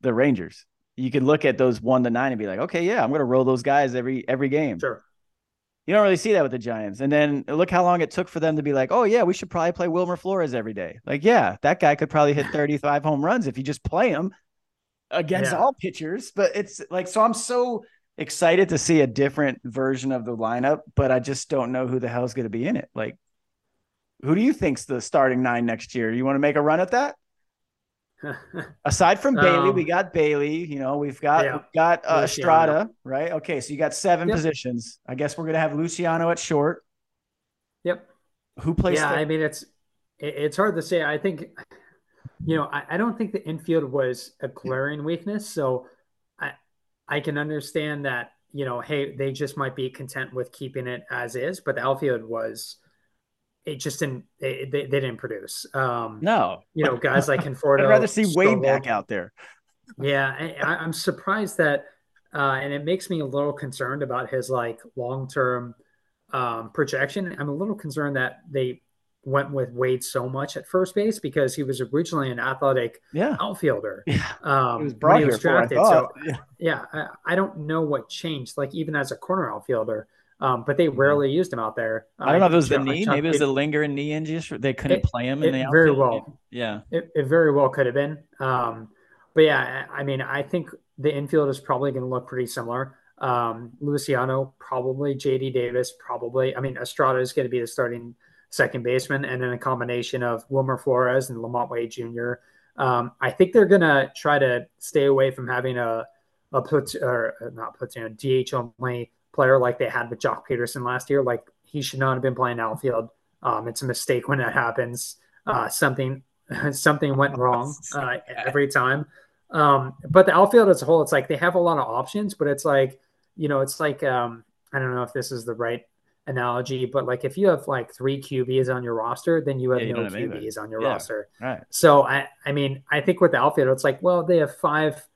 the Rangers. You can look at those one to nine and be like, okay, yeah, I'm going to roll those guys every every game. Sure. You don't really see that with the Giants. And then look how long it took for them to be like, oh, yeah, we should probably play Wilmer Flores every day. Like, yeah, that guy could probably hit 35 home runs if you just play him against yeah. all pitchers, but it's like so I'm so excited to see a different version of the lineup, but I just don't know who the hell's going to be in it. Like who do you think's the starting nine next year? You want to make a run at that? Aside from Bailey, um, we got Bailey. You know, we've got yeah. we've got uh, Estrada, right? Okay, so you got seven yep. positions. I guess we're gonna have Luciano at short. Yep. Who plays? Yeah, I mean it's it's hard to say. I think you know, I, I don't think the infield was a glaring weakness. So I I can understand that, you know, hey, they just might be content with keeping it as is, but the outfield was it just didn't they, they, they didn't produce. Um no, you know, guys like Conforto. I'd rather see Wade back out there. Yeah, I, I'm surprised that uh, and it makes me a little concerned about his like long term um, projection. I'm a little concerned that they went with Wade so much at first base because he was originally an athletic yeah. outfielder. Yeah. Um, he was brought he was drafted. so yeah, yeah I, I, don't know what changed. Like even as a corner outfielder, um, but they mm-hmm. rarely used him out there. I don't know if it was the knee. Maybe it was a lingering knee injury. They couldn't it, play him in the outfield. Very well. Yeah. It, it, very well could have been. Um, but yeah, I mean, I think the infield is probably going to look pretty similar. Um, Luciano, probably. JD Davis, probably. I mean, Estrada is going to be the starting second baseman, and then a combination of Wilmer Flores and LaMonte Wade Jr. Um, I think they're gonna try to stay away from having a a put or uh, not platoon DH only player like they had with Joc Pederson last year. Like he should not have been playing outfield. Um, it's a mistake when that happens. Uh, something something went wrong uh, every time. Um, but the outfield as a whole, it's like they have a lot of options, but it's like, you know, it's like um, I don't know if this is the right analogy, but like if you have like three QBs on your roster, then you have yeah, you no QBs on your yeah, roster. Right. So I, I mean, I think with the outfield, it's like, well, they have five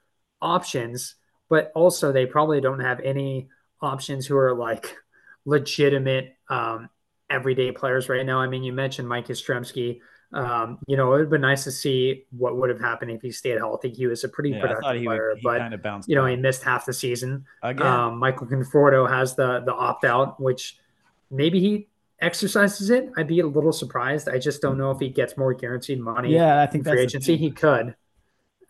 options, but also they probably don't have any options who are like legitimate um, everyday players right now. I mean, you mentioned Mike Yastrzemski. Um, you know, it would been nice to see what would have happened if he stayed healthy. He was a pretty yeah, productive player, would, but kind of you know, he missed half the season. Again. Um, Michael Conforto has the the opt out, which maybe he exercises it. I'd be a little surprised. I just don't know if he gets more guaranteed money. Yeah, I think free agency he could.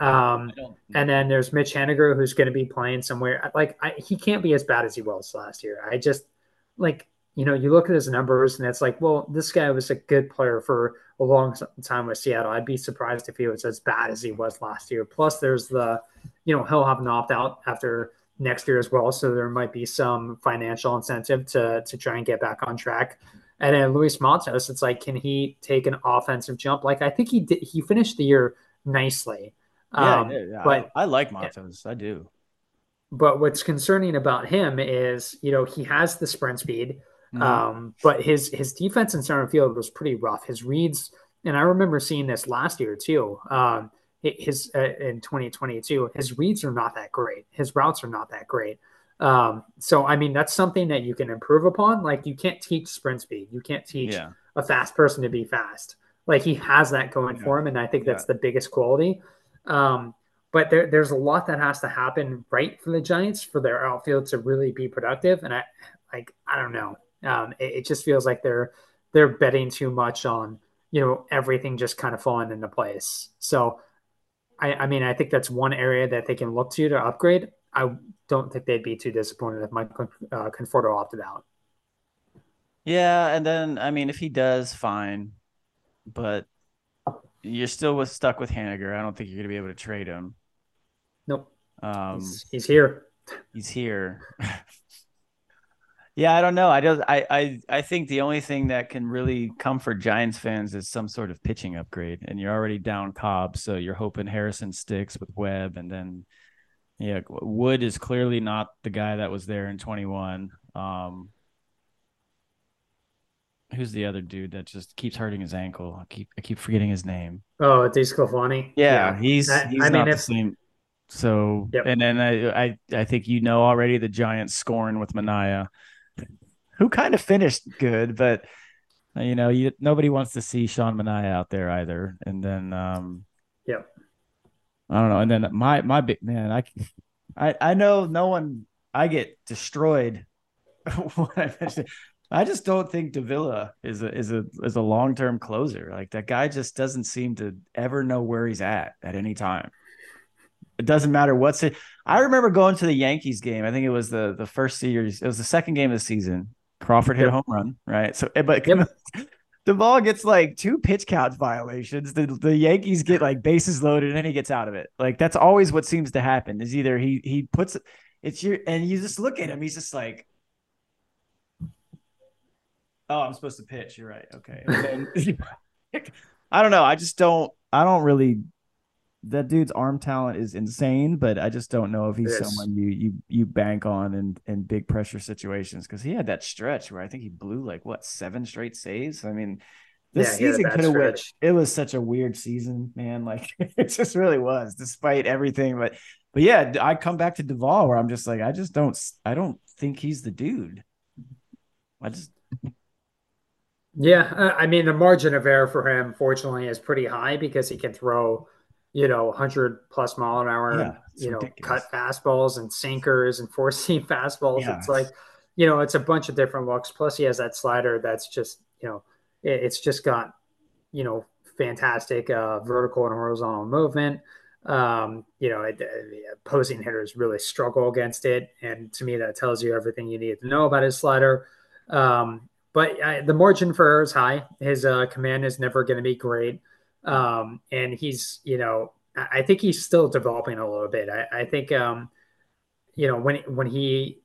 Um, and then there's Mitch Haniger who's going to be playing somewhere. Like I, he can't be as bad as he was last year. I just like you know you look at his numbers and it's like, well, this guy was a good player for a long time with Seattle. I'd be surprised if he was as bad as he was last year. Plus, there's the you know he'll have an opt out after next year as well, so there might be some financial incentive to to try and get back on track. And then Luis Matos, it's like, can he take an offensive jump? Like I think he did. He finished the year nicely. Yeah, um, yeah, but I, I like Matos. I do. But what's concerning about him is, you know, he has the sprint speed, mm-hmm. um, but his his defense in center field was pretty rough. His reads, and I remember seeing this last year too. Um, his uh, in 2022, his reads are not that great. His routes are not that great. Um, so I mean, that's something that you can improve upon. Like you can't teach sprint speed. You can't teach yeah. a fast person to be fast. Like he has that going yeah. for him, and I think that's the biggest quality. Um, but there, there's a lot that has to happen right for the Giants for their outfield to really be productive. And I like I don't know. Um, it, it, just feels like they're they're betting too much on you know everything just kind of falling into place. So I, I mean I think that's one area that they can look to to upgrade. I don't think they'd be too disappointed if Mike uh, Conforto opted out. Yeah, and then I mean if he does, fine. But you're still with, stuck with Haniger. I don't think you're going to be able to trade him. Nope. Um, he's, he's here. He's here. yeah, I don't know. I just I, I I think the only thing that can really comfort Giants fans is some sort of pitching upgrade, and you're already down Cobb, so you're hoping Harrison sticks with Webb, and then yeah, Wood is clearly not the guy that was there in 21. Um, who's the other dude that just keeps hurting his ankle? I keep I keep forgetting his name. Oh, DeSclafani. Yeah, yeah, he's I, he's I not mean, the if... same. So yep. and then I, I I think you know already the Giants scoring with Manaea, who kind of finished good, but you know you nobody wants to see Sean Manaea out there either. And then um, yep. I don't know. And then my my big man, I I I know no one. I get destroyed when I mention I just don't think Doval is a is a is a long term closer. Like that guy just doesn't seem to ever know where he's at at any time. It doesn't matter what's it. I remember going to the Yankees game. I think it was the the first series. It was the second game of the season. Crawford hit yep. a home run, right? So, eh, but yep. the ball gets like two pitch count violations. The the Yankees get like bases loaded, and then he gets out of it. Like that's always what seems to happen. Is either he he puts it's your and you just look at him. He's just like Oh, I'm supposed to pitch. You're right. Okay. I don't know. I just don't. I don't really. That dude's arm talent is insane, but I just don't know if he's someone you you you bank on in in big pressure situations because he had that stretch where I think he blew like what seven straight saves. I mean, this yeah, season could have went. It was such a weird season, man. Like it just really was, despite everything. But but yeah, I come back to Doval where I'm just like, I just don't. I don't think he's the dude. I just yeah, uh, I mean the margin of error for him, fortunately, is pretty high because he can throw, you know, 100 plus mile an hour, yeah, you know, cut fastballs and sinkers and four seam fastballs. Yeah. It's like, you know, it's a bunch of different looks. Plus, he has that slider that's just, you know, it, it's just got, you know, fantastic uh, vertical and horizontal movement. Um, you know, it, uh, opposing hitters really struggle against it, and to me, that tells you everything you need to know about his slider. Um, but uh, the margin for error is high. His uh, command is never going to be great, um, and he's you know I think he's still developing a little bit. I, I think um, you know when when he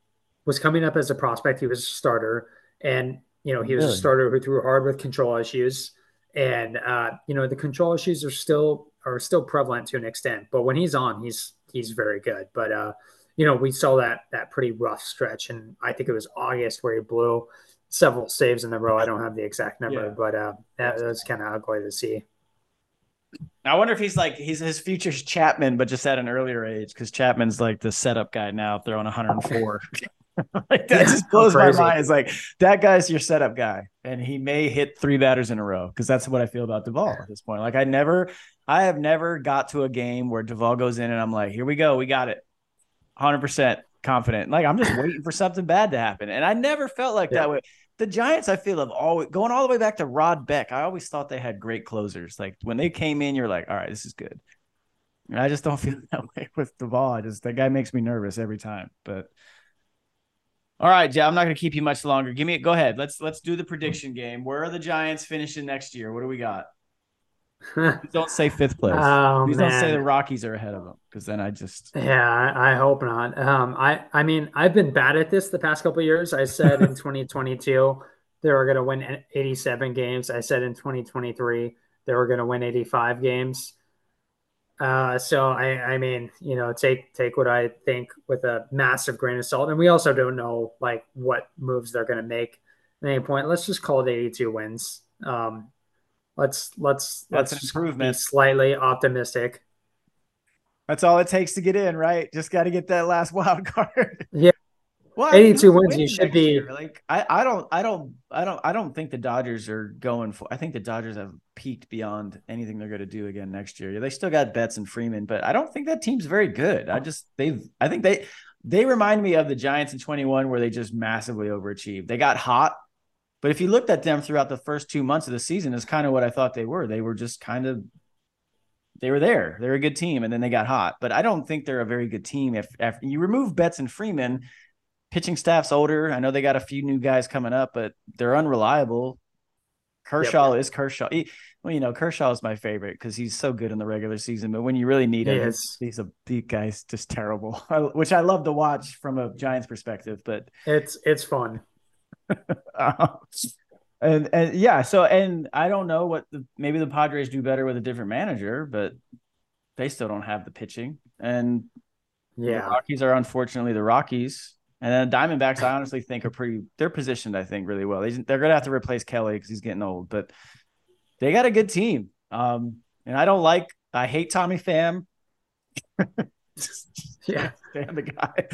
was coming up as a prospect, he was a starter, and you know he was really? a starter who threw hard with control issues, and uh, you know the control issues are still are still prevalent to an extent. But when he's on, he's he's very good. But uh, you know we saw that that pretty rough stretch, and I think it was August where he blew several saves in a row. I don't have the exact number, yeah. but uh, that was kind of ugly to see. I wonder if he's like he's his future's Chapman, but just at an earlier age because Chapman's like the setup guy now, throwing 104. like that yeah, just blows my mind. It's like that guy's your setup guy, and he may hit three batters in a row because that's what I feel about Doval at this point. Like I never, I have never got to a game where Doval goes in and I'm like, here we go, we got it, hundred percent confident. Like I'm just waiting for something bad to happen, and I never felt like yeah. that way. The Giants, I feel, have always going all the way back to Rod Beck. I always thought they had great closers. Like when they came in, you're like, all right, this is good. And I just don't feel that way with Doval. I just that guy makes me nervous every time, but. All right, Jay, I'm not going to keep you much longer. Give me it. go ahead. Let's let's do the prediction game. Where are the Giants finishing next year? What do we got? Don't say fifth place. Oh, Please man. don't say the Rockies are ahead of them because then I just yeah, I, I, hope not. Um, I I mean I've been bad at this the past couple years. I said in 2022 they were going to win 87 games. I said in 2023 they were going to win 85 games. Uh, so I, I mean, you know, take take what I think with a massive grain of salt, and we also don't know like what moves they're going to make at any point. Let's just call it 82 wins. Um, let's let's that's let's improvement. slightly optimistic. That's all it takes to get in, right? Just got to get that last wild card. Yeah, well, 82 wins, you should be year. like I, I don't I don't I don't I don't think the Dodgers are going for I think the Dodgers have peaked beyond anything they're going to do again next year. They still got Betts and Freeman, but I don't think that team's very good. I just they've I think they they remind me of the Giants in 21 where they just massively overachieved. They got hot, but if you looked at them throughout the first 2 months of the season is kind of what I thought they were. They were just kind of they were there. They're a good team and then they got hot. But I don't think they're a very good team if after you remove Betts and Freeman pitching staff's older. I know they got a few new guys coming up, but they're unreliable. Kershaw yep. is Kershaw. He, well, you know, Kershaw is my favorite because he's so good in the regular season. But when you really need him, he's, he's a big guy's just terrible, which I love to watch from a Giants perspective. But it's it's fun. Uh, and and yeah, so and I don't know what the maybe the Padres do better with a different manager, but they still don't have the pitching. And yeah, the Rockies are unfortunately the Rockies. And then Diamondbacks, I honestly think are pretty. They're positioned, I think, really well. They, they're going to have to replace Kelly because he's getting old, but they got a good team. Um, and I don't like. I hate Tommy Pham. yeah, damn the guy.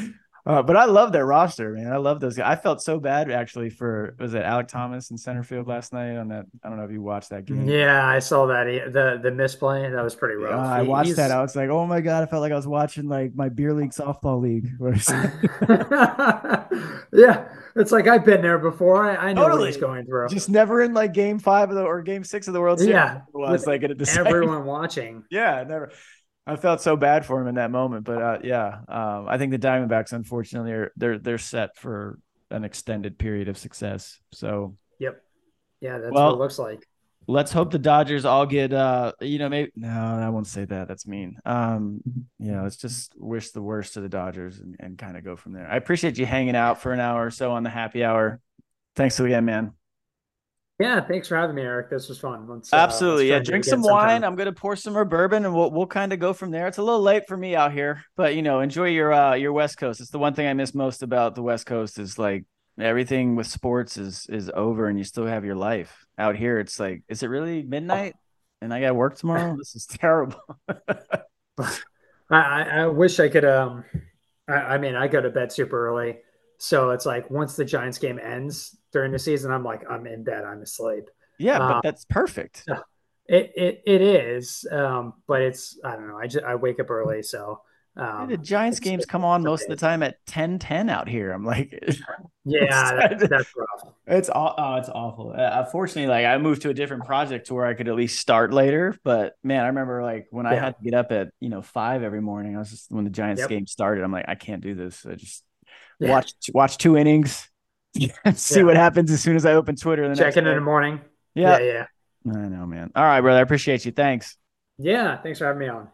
Uh, but I love their roster, man. I love those guys. I felt so bad actually for was it Alek Thomas in center field last night on that. I don't know if you watched that game. Yeah, I saw that. the the misplay that was pretty rough. Yeah, I watched He's... that. I was like, oh my god, I felt like I was watching like my beer league softball league. yeah, it's like I've been there before. I, I know totally. what he's going through. Just never in like game five of the or game six of the World Series. Yeah, was like at everyone watching. Yeah, never. I felt so bad for him in that moment, but uh, yeah, um, I think the Diamondbacks, unfortunately, are they're they're set for an extended period of success. So, yep, yeah, that's well, what it looks like. Let's hope the Dodgers all get, uh, you know, maybe no, I won't say that. That's mean. Um, you know, let's just wish the worst to the Dodgers and, and kind of go from there. I appreciate you hanging out for an hour or so on the happy hour. Thanks again, man. Yeah, thanks for having me, Eric. This was fun. Let's, uh, Absolutely. Uh, yeah, drink some wine. I'm gonna pour some more bourbon, and we'll we'll kind of go from there. It's a little late for me out here, but you know, enjoy your uh your West Coast. It's the one thing I miss most about the West Coast is like everything with sports is is over, and you still have your life. Out here, it's like, is it really midnight? And I got work tomorrow. this is terrible. I I wish I could. Um, I, I mean, I go to bed super early, so it's like once the Giants game ends during the season, I'm like, I'm in bed, I'm asleep. Yeah, but um, that's perfect. It it, it is, um, but it's I don't know. I just I wake up early, so um, the Giants games come on most of the time at 10 10 out here. I'm like, yeah, that, that's rough. It's all, oh, it's awful. Uh, unfortunately, like I moved to a different project to where I could at least start later. But man, I remember like when yeah. I had to get up at you know five every morning. I was just when the Giants yep. game started. I'm like, I can't do this. I just yeah. watch watch two innings, see yeah. what happens as soon as I open Twitter. The Check in in the morning. Yeah. yeah, yeah. I know, man. All right, brother. I appreciate you. Thanks. Yeah, thanks for having me on.